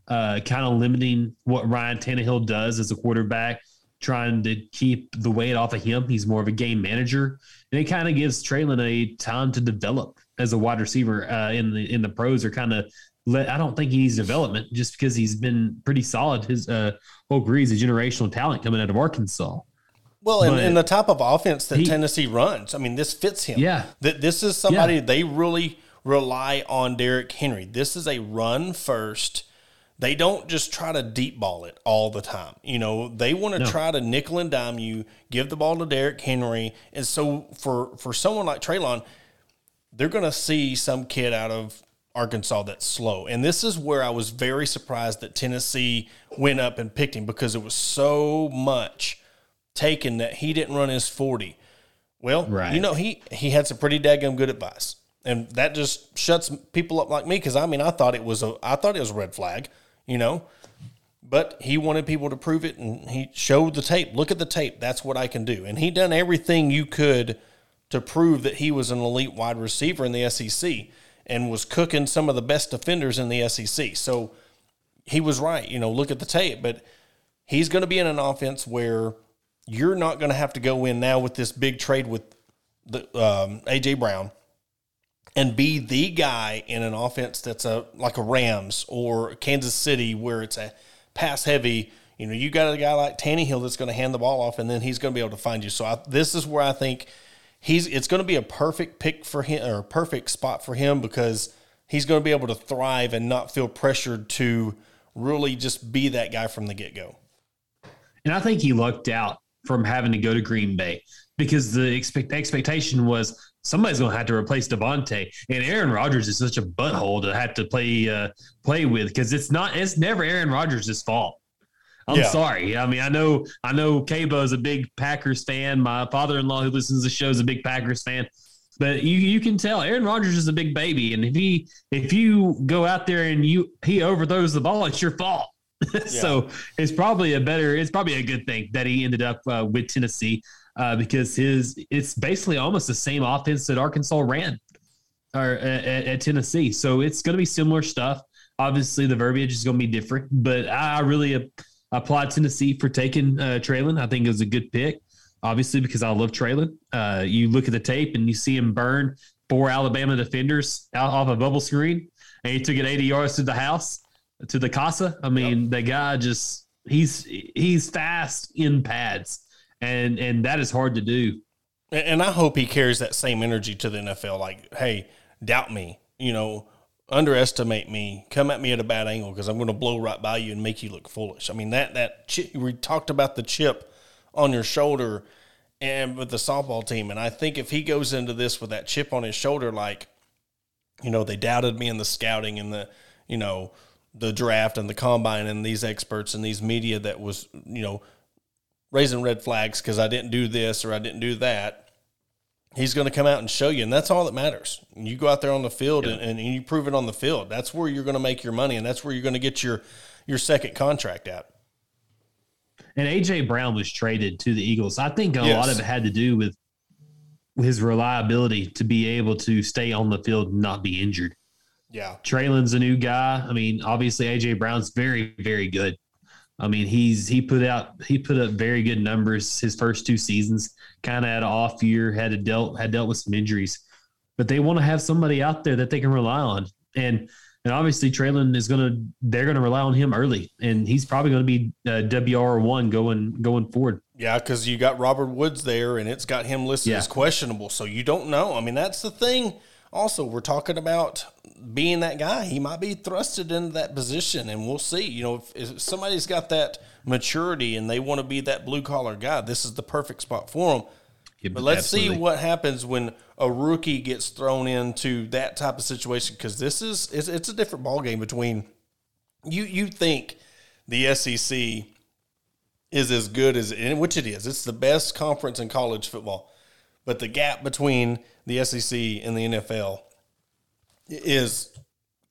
uh, kind of limiting what Ryan Tannehill does as a quarterback, trying to keep the weight off of him. He's more of a game manager, and it kind of gives Treylon a time to develop as a wide receiver uh, in the in the pros. Are kind of let, I don't think he needs development just because he's been pretty solid his whole career. He's a generational talent coming out of Arkansas. Well, and, and, the type of offense that he, Tennessee runs, I mean, this fits him. Yeah. That this is somebody yeah. they really rely on Derrick Henry. This is a run first. They don't just try to deep ball it all the time. You know, they want to no. try to nickel and dime you, give the ball to Derrick Henry. And so for for someone like Treylon, they're going to see some kid out of Arkansas that's slow. And this is where I was very surprised that Tennessee went up and picked him because it was so much taken that he didn't run his 40. Well, right. you know, he, he had some pretty daggum good advice. And that just shuts people up like me because I mean, I thought it was a, I thought it was a red flag, you know, but he wanted people to prove it and he showed the tape. Look at the tape. That's what I can do. And he done everything you could to prove that he was an elite wide receiver in the SEC and was cooking some of the best defenders in the SEC. So he was right. You know, look at the tape, but he's going to be in an offense where you're not going to have to go in now with this big trade with the um, AJ Brown and be the guy in an offense that's a like a Rams or Kansas City where it's a pass heavy. You know, you got a guy like Tannehill that's going to hand the ball off, and then he's going to be able to find you. So I, this is where I think he's. It's going to be a perfect pick for him or a perfect spot for him because he's going to be able to thrive and not feel pressured to really just be that guy from the get go. And I think he lucked out from having to go to Green Bay because the expect, expectation was somebody's going to have to replace Davante, and Aaron Rodgers is such a butthole to have to play uh, play with because it's not it's never Aaron Rodgers' fault. I'm yeah. sorry. I mean, I know I know Cabo is a big Packers fan. My father-in-law who listens to the show is a big Packers fan. But you you can tell Aaron Rodgers is a big baby, and if he if you go out there and you he overthrows the ball, it's your fault. so it's probably a better, it's probably a good thing that he ended up uh, with Tennessee uh, because his it's basically almost the same offense that Arkansas ran or at, at Tennessee. So it's going to be similar stuff. Obviously, the verbiage is going to be different, but I really applaud Tennessee for taking uh, Treylon. I think it was a good pick, obviously because I love Treylon. Uh, you look at the tape and you see him burn four Alabama defenders out off a bubble screen, and he took it 80 yards to the house to the casa. I mean, yep. the guy just he's he's fast in pads, and and that is hard to do. And I hope he carries that same energy to the NFL. Like, hey, doubt me, you know, underestimate me, come at me at a bad angle because I'm going to blow right by you and make you look foolish. I mean, that that chip, we talked about the chip on your shoulder and with the softball team, and I think if he goes into this with that chip on his shoulder, like, you know, they doubted me in the scouting and the, you know, the draft and the combine and these experts and these media that was, you know, raising red flags because I didn't do this or I didn't do that. He's going to come out and show you, and that's all that matters. You go out there on the field and, and you prove it on the field. That's where you're going to make your money, and that's where you're going to get your your second contract at. And AJ Brown was traded to the Eagles. I think a yes. lot of it had to do with his reliability to be able to stay on the field and not be injured. Yeah. Treylon's a new guy. I mean, obviously AJ Brown's very, very good. I mean, he's he put out he put up very good numbers his first two seasons. Kind of had an off year, had to dealt had dealt with some injuries, but they want to have somebody out there that they can rely on. And and obviously Treylon is gonna they're gonna rely on him early, and he's probably going to be uh, WR one going going forward. Yeah, because you got Robert Woods there, and it's got him listed yeah. as questionable, so you don't know. I mean, that's the thing also we're talking about being that guy. He might be thrusted into that position, and we'll see. You know, if, if somebody's got that maturity and they want to be that blue collar guy, this is the perfect spot for them. Yeah, but let's absolutely. see what happens when a rookie gets thrown into that type of situation because this is it's, it's a different ball game between you. You think the SEC is as good as which it is. It's the best conference in college football, but the gap between the SEC and the NFL is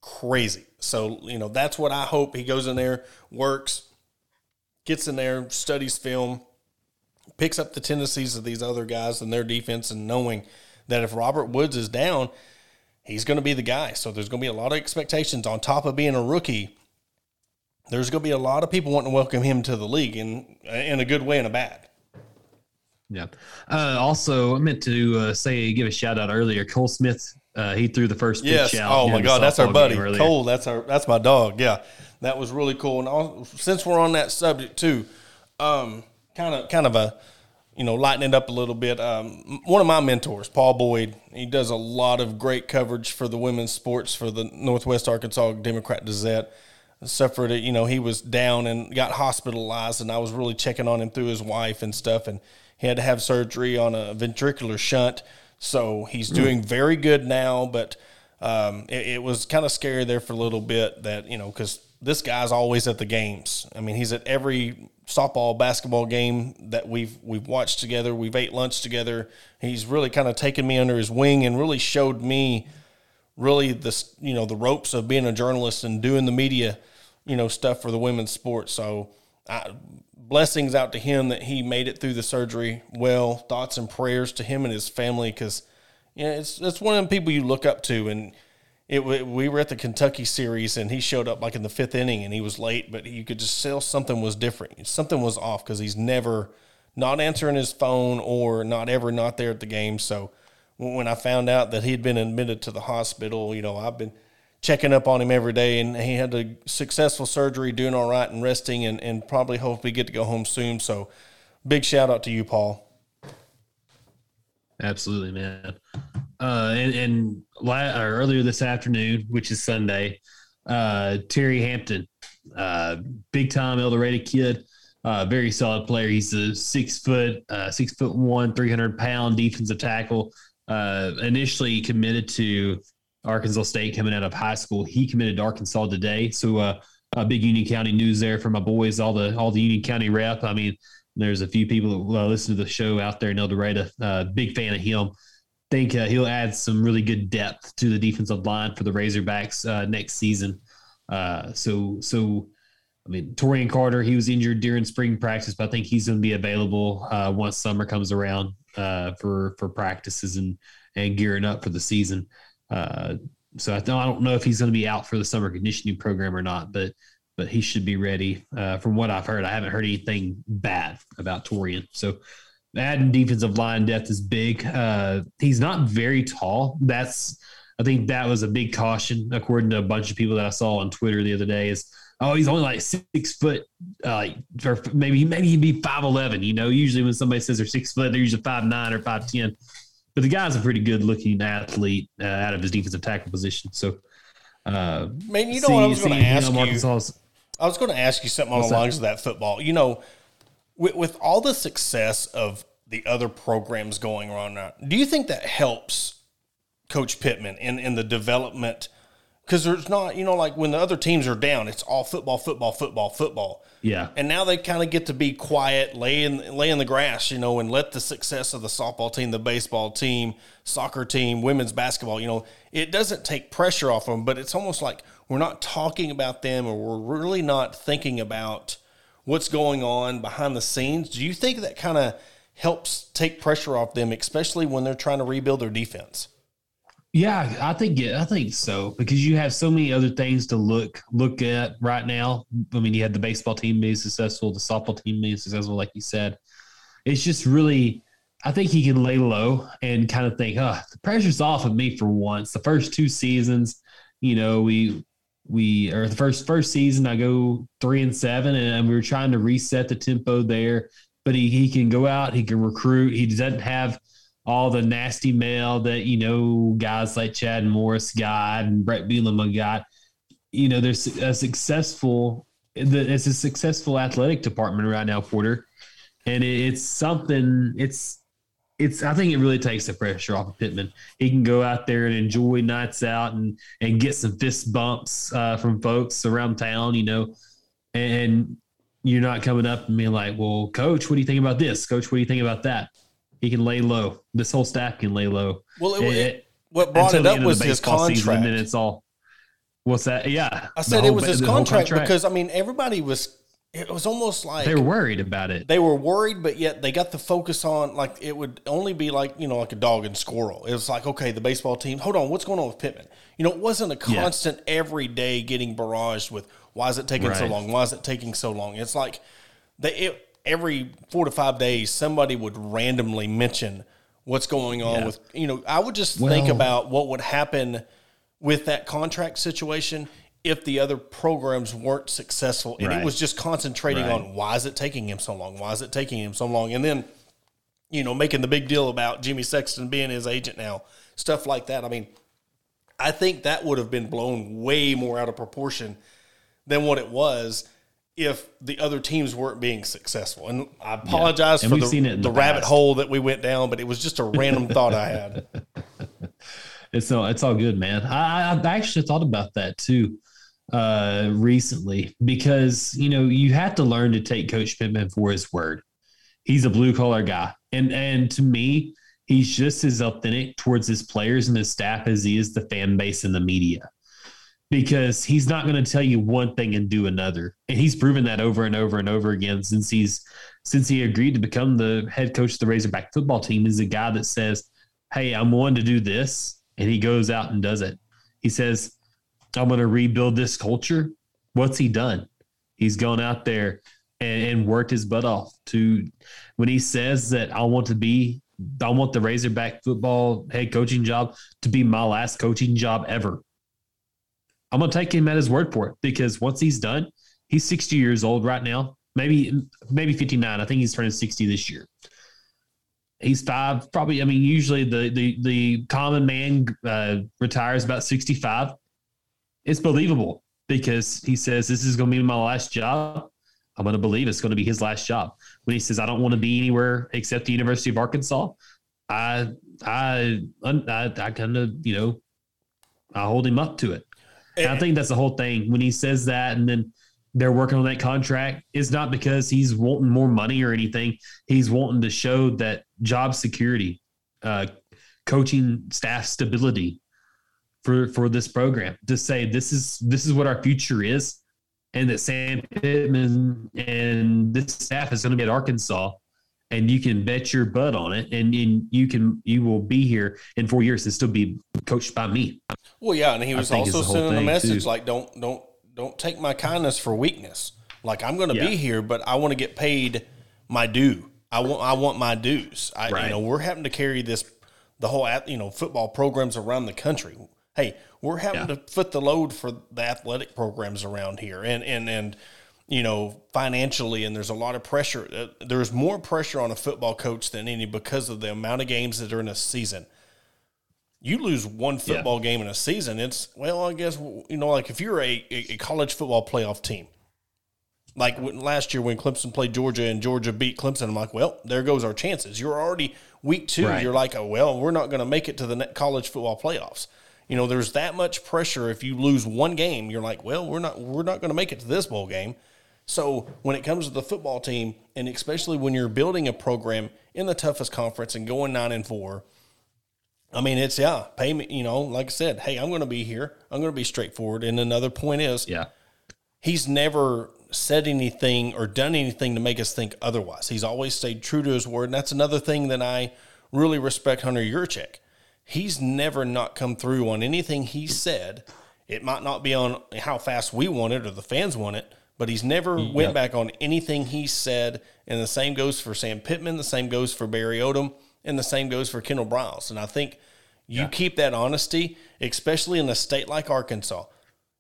crazy. So you know that's what I hope he goes in there, works, gets in there, studies film, picks up the tendencies of these other guys and their defense, and knowing that if Robert Woods is down, he's going to be the guy. So there's going to be a lot of expectations on top of being a rookie. There's going to be a lot of people wanting to welcome him to the league in in a good way and a bad. Yeah. Uh, also, I meant to uh, say give a shout out earlier. Cole Smith, uh, he threw the first yes. pitch out. Oh my God, that's our buddy Cole. That's our that's my dog. Yeah, that was really cool. And also, since we're on that subject too, um, kind of kind of a you know lighten it up a little bit. Um, one of my mentors, Paul Boyd, he does a lot of great coverage for the women's sports for the Northwest Arkansas Democrat Gazette. Suffered it, you know, he was down and got hospitalized, and I was really checking on him through his wife and stuff, and he had to have surgery on a ventricular shunt. So he's hmm. doing very good now, but um, it, it was kind of scary there for a little bit that you know because this guy's always at the games. I mean, he's at every softball, basketball game that we've we've watched together. We've ate lunch together. He's really kind of taken me under his wing and really showed me really the you know the ropes of being a journalist and doing the media, you know, stuff for the women's sports. So, I, blessings out to him that he made it through the surgery well. Thoughts and prayers to him and his family because you know, it's it's one of the people you look up to and it we were at the Kentucky series and he showed up like in the fifth inning and he was late, but you could just tell something was different. Something was off because he's never not answering his phone or not ever not there at the game. So when I found out that he'd been admitted to the hospital, you know, I've been checking up on him every day and he had a successful surgery, doing all right and resting and, and probably hopefully get to go home soon. So big shout out to you, Paul. Absolutely, man. Uh, and, and la- earlier this afternoon, which is Sunday, uh, Terry Hampton, uh, big time El Dorado kid, uh, very solid player. He's a six foot, uh, six foot one, 300 pound defensive tackle. Uh, initially committed to Arkansas State coming out of high school. He committed to Arkansas today. So, uh, a big Union County news there for my boys, all the all the Union County rep. I mean, there's a few people that uh, listen to the show out there in El Dorado. Uh, big fan of him think uh, he'll add some really good depth to the defensive line for the Razorbacks uh, next season. Uh, so, so I mean, Torian Carter, he was injured during spring practice, but I think he's going to be available uh, once summer comes around for for practices and and gearing up for the season. Uh, so I don't, I don't know if he's going to be out for the summer conditioning program or not, but but he should be ready. Uh, from what I've heard, I haven't heard anything bad about Torian. So adding defensive line depth is big. Uh, he's not very tall. That's I think that was a big caution, according to a bunch of people that I saw on Twitter the other day. Is oh, he's only like six foot, uh, or maybe maybe he'd be five eleven. You know, usually when somebody says they're six foot, they're usually five nine or five ten. But the guy's a pretty good looking athlete uh, out of his defensive tackle position. So, uh, man, you know see, what I was going to ask you. Know, I was going to ask you something on the lines of that football. You know, with, with all the success of the other programs going on now, do you think that helps Coach Pittman in, in the development? Because there's not, you know, like when the other teams are down, it's all football, football, football, football. Yeah. And now they kind of get to be quiet, lay in, lay in the grass, you know, and let the success of the softball team, the baseball team, soccer team, women's basketball, you know, it doesn't take pressure off them, but it's almost like we're not talking about them or we're really not thinking about what's going on behind the scenes. Do you think that kind of helps take pressure off them, especially when they're trying to rebuild their defense? Yeah, I think yeah, I think so because you have so many other things to look look at right now. I mean, you had the baseball team being successful, the softball team being successful, like you said. It's just really, I think he can lay low and kind of think, oh, the pressure's off of me for once. The first two seasons, you know, we we or the first first season I go three and seven, and we were trying to reset the tempo there. But he he can go out, he can recruit. He doesn't have all the nasty mail that you know guys like Chad Morris got and Brett Bielema got. You know, there's a successful. It's a successful athletic department right now, Porter, and it's something. It's it's I think it really takes the pressure off of Pittman. He can go out there and enjoy nights out and and get some fist bumps uh, from folks around town, you know, and you're not coming up and being like, "Well, coach, what do you think about this? Coach, what do you think about that?" He can lay low. This whole staff can lay low. Well, it, it, what brought it up was his contract. Season, and then it's all. What's that? Yeah, I said it was his contract, contract because I mean everybody was it was almost like they were worried about it. They were worried, but yet they got the focus on like it would only be like you know like a dog and squirrel. It was like okay, the baseball team. Hold on, what's going on with Pittman? You know, it wasn't a constant yeah. every day getting barraged with why is it taking right. so long? Why is it taking so long? It's like they it, every four to five days somebody would randomly mention what's going on yeah. with you know. I would just well, think about what would happen with that contract situation if the other programs weren't successful and right. it was just concentrating right. on why is it taking him so long why is it taking him so long and then you know making the big deal about jimmy sexton being his agent now stuff like that i mean i think that would have been blown way more out of proportion than what it was if the other teams weren't being successful. and i apologize yeah. and for the, the, the rabbit hole that we went down but it was just a random thought i had it's all it's all good man I, i've actually thought about that too uh, recently because you know you have to learn to take Coach Pittman for his word. He's a blue collar guy, and and to me, he's just as authentic towards his players and his staff as he is the fan base and the media. Because he's not going to tell you one thing and do another, and he's proven that over and over and over again since he's since he agreed to become the head coach of the Razorback football team. Is a guy that says, "Hey, I'm willing to do this," and he goes out and does it. He says, I'm going to rebuild this culture. What's he done? He's gone out there and, and, worked his butt off to when he says that I want to be, I want the Razorback football head coaching job to be my last coaching job ever. I'm going to take him at his word for it because once he's done, he's 60 years old right now, maybe, maybe 59. I think he's turning 60 this year. He's five, probably. I mean, usually the the the common man uh, retires about 65 it's believable because he says this is going to be my last job. I'm going to believe it's going to be his last job. When he says I don't want to be anywhere except the University of Arkansas, I I I, I kind of you know I hold him up to it. And I think that's the whole thing when he says that, and then they're working on that contract. It's not because he's wanting more money or anything. He's wanting to show that job security, uh, coaching staff stability, for for this program to say this is this is what our future is, and that Sam Pittman and this staff is going to be at Arkansas, and you can bet your butt on it, and, and you can you will be here in four years and still be coached by me. Well, yeah, and he was also sending a message too. like, don't don't don't take my kindness for weakness. Like I'm going to yeah. be here, but I want to get paid my due. I want I want my dues. I, right. You know, we're having to carry this the whole you know football programs around the country hey, we're having yeah. to foot the load for the athletic programs around here, and and and you know financially, and there's a lot of pressure. Uh, there's more pressure on a football coach than any because of the amount of games that are in a season. You lose one football yeah. game in a season, it's well, I guess you know, like if you're a, a college football playoff team, like last year when Clemson played Georgia and Georgia beat Clemson, I'm like, well, there goes our chances. You're already week two. Right. You're like, oh well, we're not going to make it to the college football playoffs. You know, there's that much pressure. If you lose one game, you're like, well, we're not we're not going to make it to this bowl game. So when it comes to the football team, and especially when you're building a program in the toughest conference and going nine and four, I mean, it's yeah, pay me. You know, like I said, hey, I'm going to be here. I'm going to be straightforward. And another point is, yeah, he's never said anything or done anything to make us think otherwise. He's always stayed true to his word, and that's another thing that I really respect Hunter Yurachek he's never not come through on anything he said. It might not be on how fast we want it or the fans want it, but he's never yep. went back on anything he said. And the same goes for Sam Pittman, the same goes for Barry Odom, and the same goes for Kendall Briles. And I think you yeah. keep that honesty, especially in a state like Arkansas.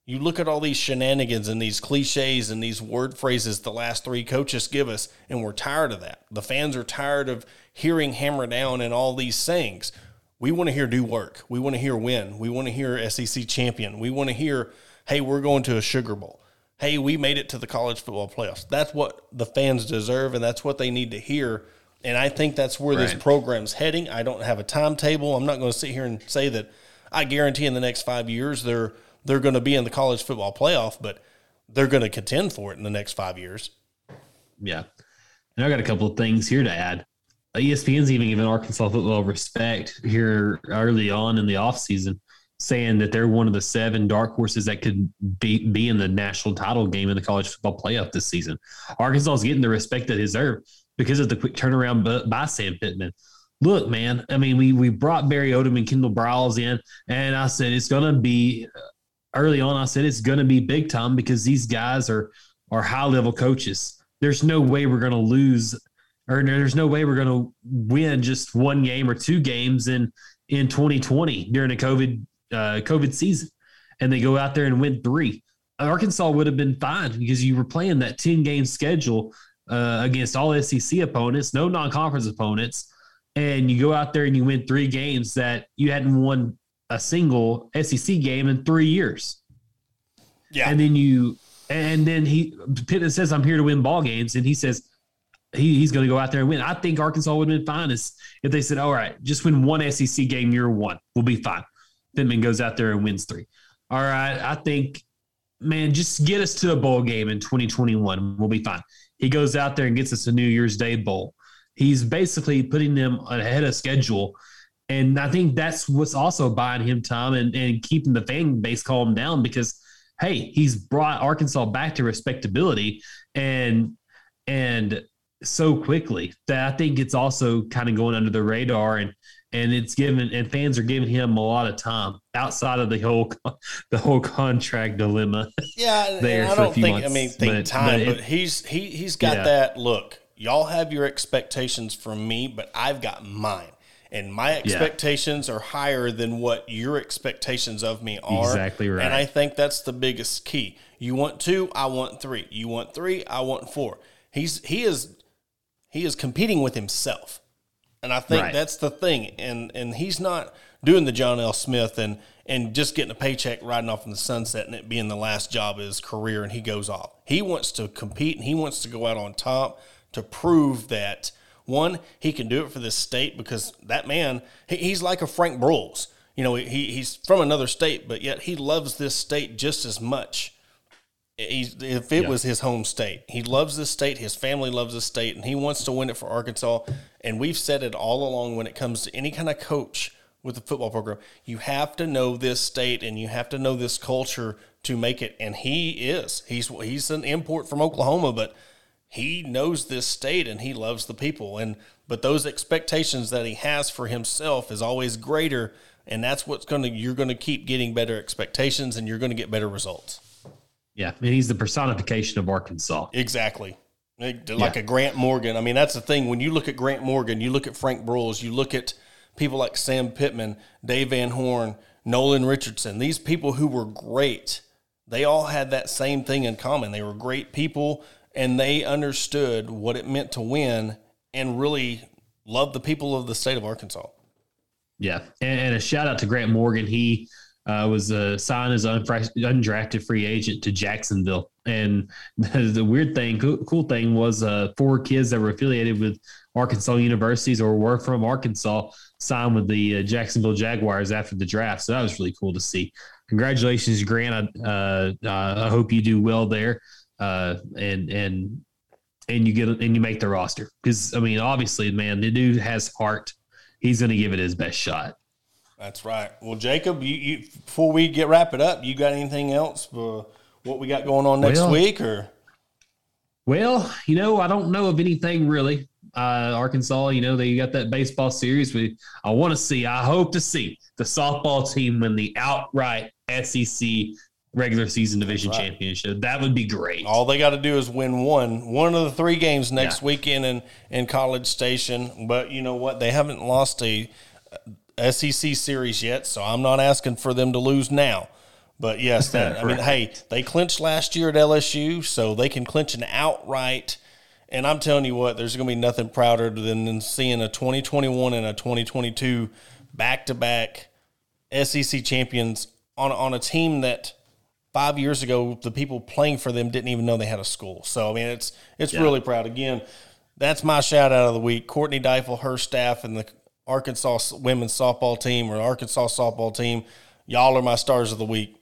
You look at all these shenanigans and these cliches and these word phrases the last three coaches give us, and we're tired of that. The fans are tired of hearing hammer down and all these things. We want to hear do work. We want to hear win. We want to hear SEC champion. We want to hear, hey, we're going to a Sugar Bowl. Hey, we made it to the college football playoffs. That's what the fans deserve, and that's what they need to hear. And I think that's where right. this program's heading. I don't have a timetable. I'm not going to sit here and say that I guarantee in the next five years they're they're going to be in the college football playoff, but they're going to contend for it in the next five years. Yeah. And I got a couple of things here to add. ESPN's even given Arkansas football respect here early on in the offseason, saying that they're one of the seven dark horses that could be, be in the national title game in the college football playoff this season. Arkansas is getting the respect they deserve because of the quick turnaround by Sam Pittman. Look, man, I mean, we we brought Barry Odom and Kendall Briles in, and I said it's going to be uh, early on, I said it's going to be big time because these guys are are high level coaches. There's no way we're going to lose, or there's no way we're going to win just one game or two games in in 2020 during a COVID uh, COVID season, and they go out there and win three. Arkansas would have been fine because you were playing that 10 game schedule uh, against all SEC opponents, no non conference opponents, and you go out there and you win three games that you hadn't won a single SEC game in three years. Yeah. And then you, and then he, Pittman says, I'm here to win ball games. And he says, he, he's going to go out there and win. I think Arkansas would have been fine if they said, all right, just win one SEC game year one. We'll be fine. Pittman goes out there and wins three. All right. I think, man, just get us to a bowl game in 2021. We'll be fine. He goes out there and gets us a New Year's Day bowl. He's basically putting them ahead of schedule and I think that's what's also buying him time and, and keeping the fan base calm down because, hey, he's brought Arkansas back to respectability and and so quickly that I think it's also kind of going under the radar and and it's given and fans are giving him a lot of time outside of the whole the whole contract dilemma. Yeah, there I don't think months. I mean think but, time, but, it, but, he's he he's got yeah. that look. Y'all have your expectations from me, but I've got mine and my expectations yeah. are higher than what your expectations of me are. Exactly right. And I think that's the biggest key. You want two, I want three. You want three, I want four. He's he is he is competing with himself. And I think right. that's the thing. And and he's not doing the John L. Smith and and just getting a paycheck riding off in the sunset and it being the last job of his career and he goes off. He wants to compete and he wants to go out on top to prove that – one, he can do it for this state because that man, he, he's like a Frank Broyles. You know, he, he's from another state, but yet he loves this state just as much. He's, if it yeah. was his home state, he loves this state. His family loves this state, and he wants to win it for Arkansas. And we've said it all along when it comes to any kind of coach with the football program. You have to know this state and you have to know this culture to make it. And he is. He's he's an import from Oklahoma, but he knows this state and he loves the people and but those expectations that he has for himself is always greater and that's what's going to you're going to keep getting better expectations and you're going to get better results yeah and he's the personification of arkansas exactly like yeah. a grant morgan i mean that's the thing when you look at grant morgan you look at frank Broyles, you look at people like sam pittman dave van horn nolan richardson these people who were great they all had that same thing in common they were great people and they understood what it meant to win and really loved the people of the state of Arkansas. Yeah, and, and a shout out to Grant Morgan. He uh, was uh, signed as an undrafted free agent to Jacksonville. And the, the weird thing, cool, cool, thing was uh, four kids that were affiliated with Arkansas universities or were from Arkansas signed with the uh, Jacksonville Jaguars after the draft. So that was really cool to see. Congratulations, Grant. Uh, uh, I hope you do well there uh, and and and you get and you make the roster because I mean, obviously, man, the dude has heart. He's going to give it his best shot. That's right. Well, Jacob, you, you before we get wrap it up, you got anything else for what we got going on next well, week or? Well, you know, I don't know of anything really. Uh, Arkansas, you know, they got that baseball series. We I want to see. I hope to see the softball team win the outright SEC regular season division right. championship. That would be great. All they got to do is win one, one of the three games next yeah. weekend in, in College Station. But you know what? They haven't lost a SEC series yet, so I'm not asking for them to lose now. But yes, that I mean, hey, they clinched last year at LSU, so they can clinch an outright. And I'm telling you what, there's going to be nothing prouder than seeing a 2021 and a 2022 back to back SEC champions on on a team that five years ago the people playing for them didn't even know they had a school. So I mean, it's it's yeah. really proud. Again, that's my shout out of the week. Courtney Deifel, her staff, and the Arkansas women's softball team or Arkansas softball team. Y'all are my stars of the week.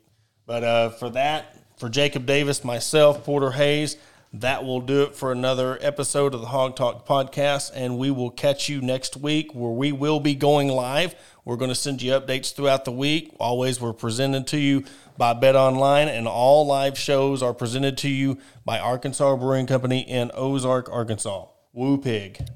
But uh, for that, for Jacob Davis, myself, Porter Hayes, that will do it for another episode of the Hawg Talk podcast. And we will catch you next week where we will be going live. We're going to send you updates throughout the week. Always, we're presented to you by Bet Online, and all live shows are presented to you by Arkansas Brewing Company in Ozark, Arkansas. Woo pig.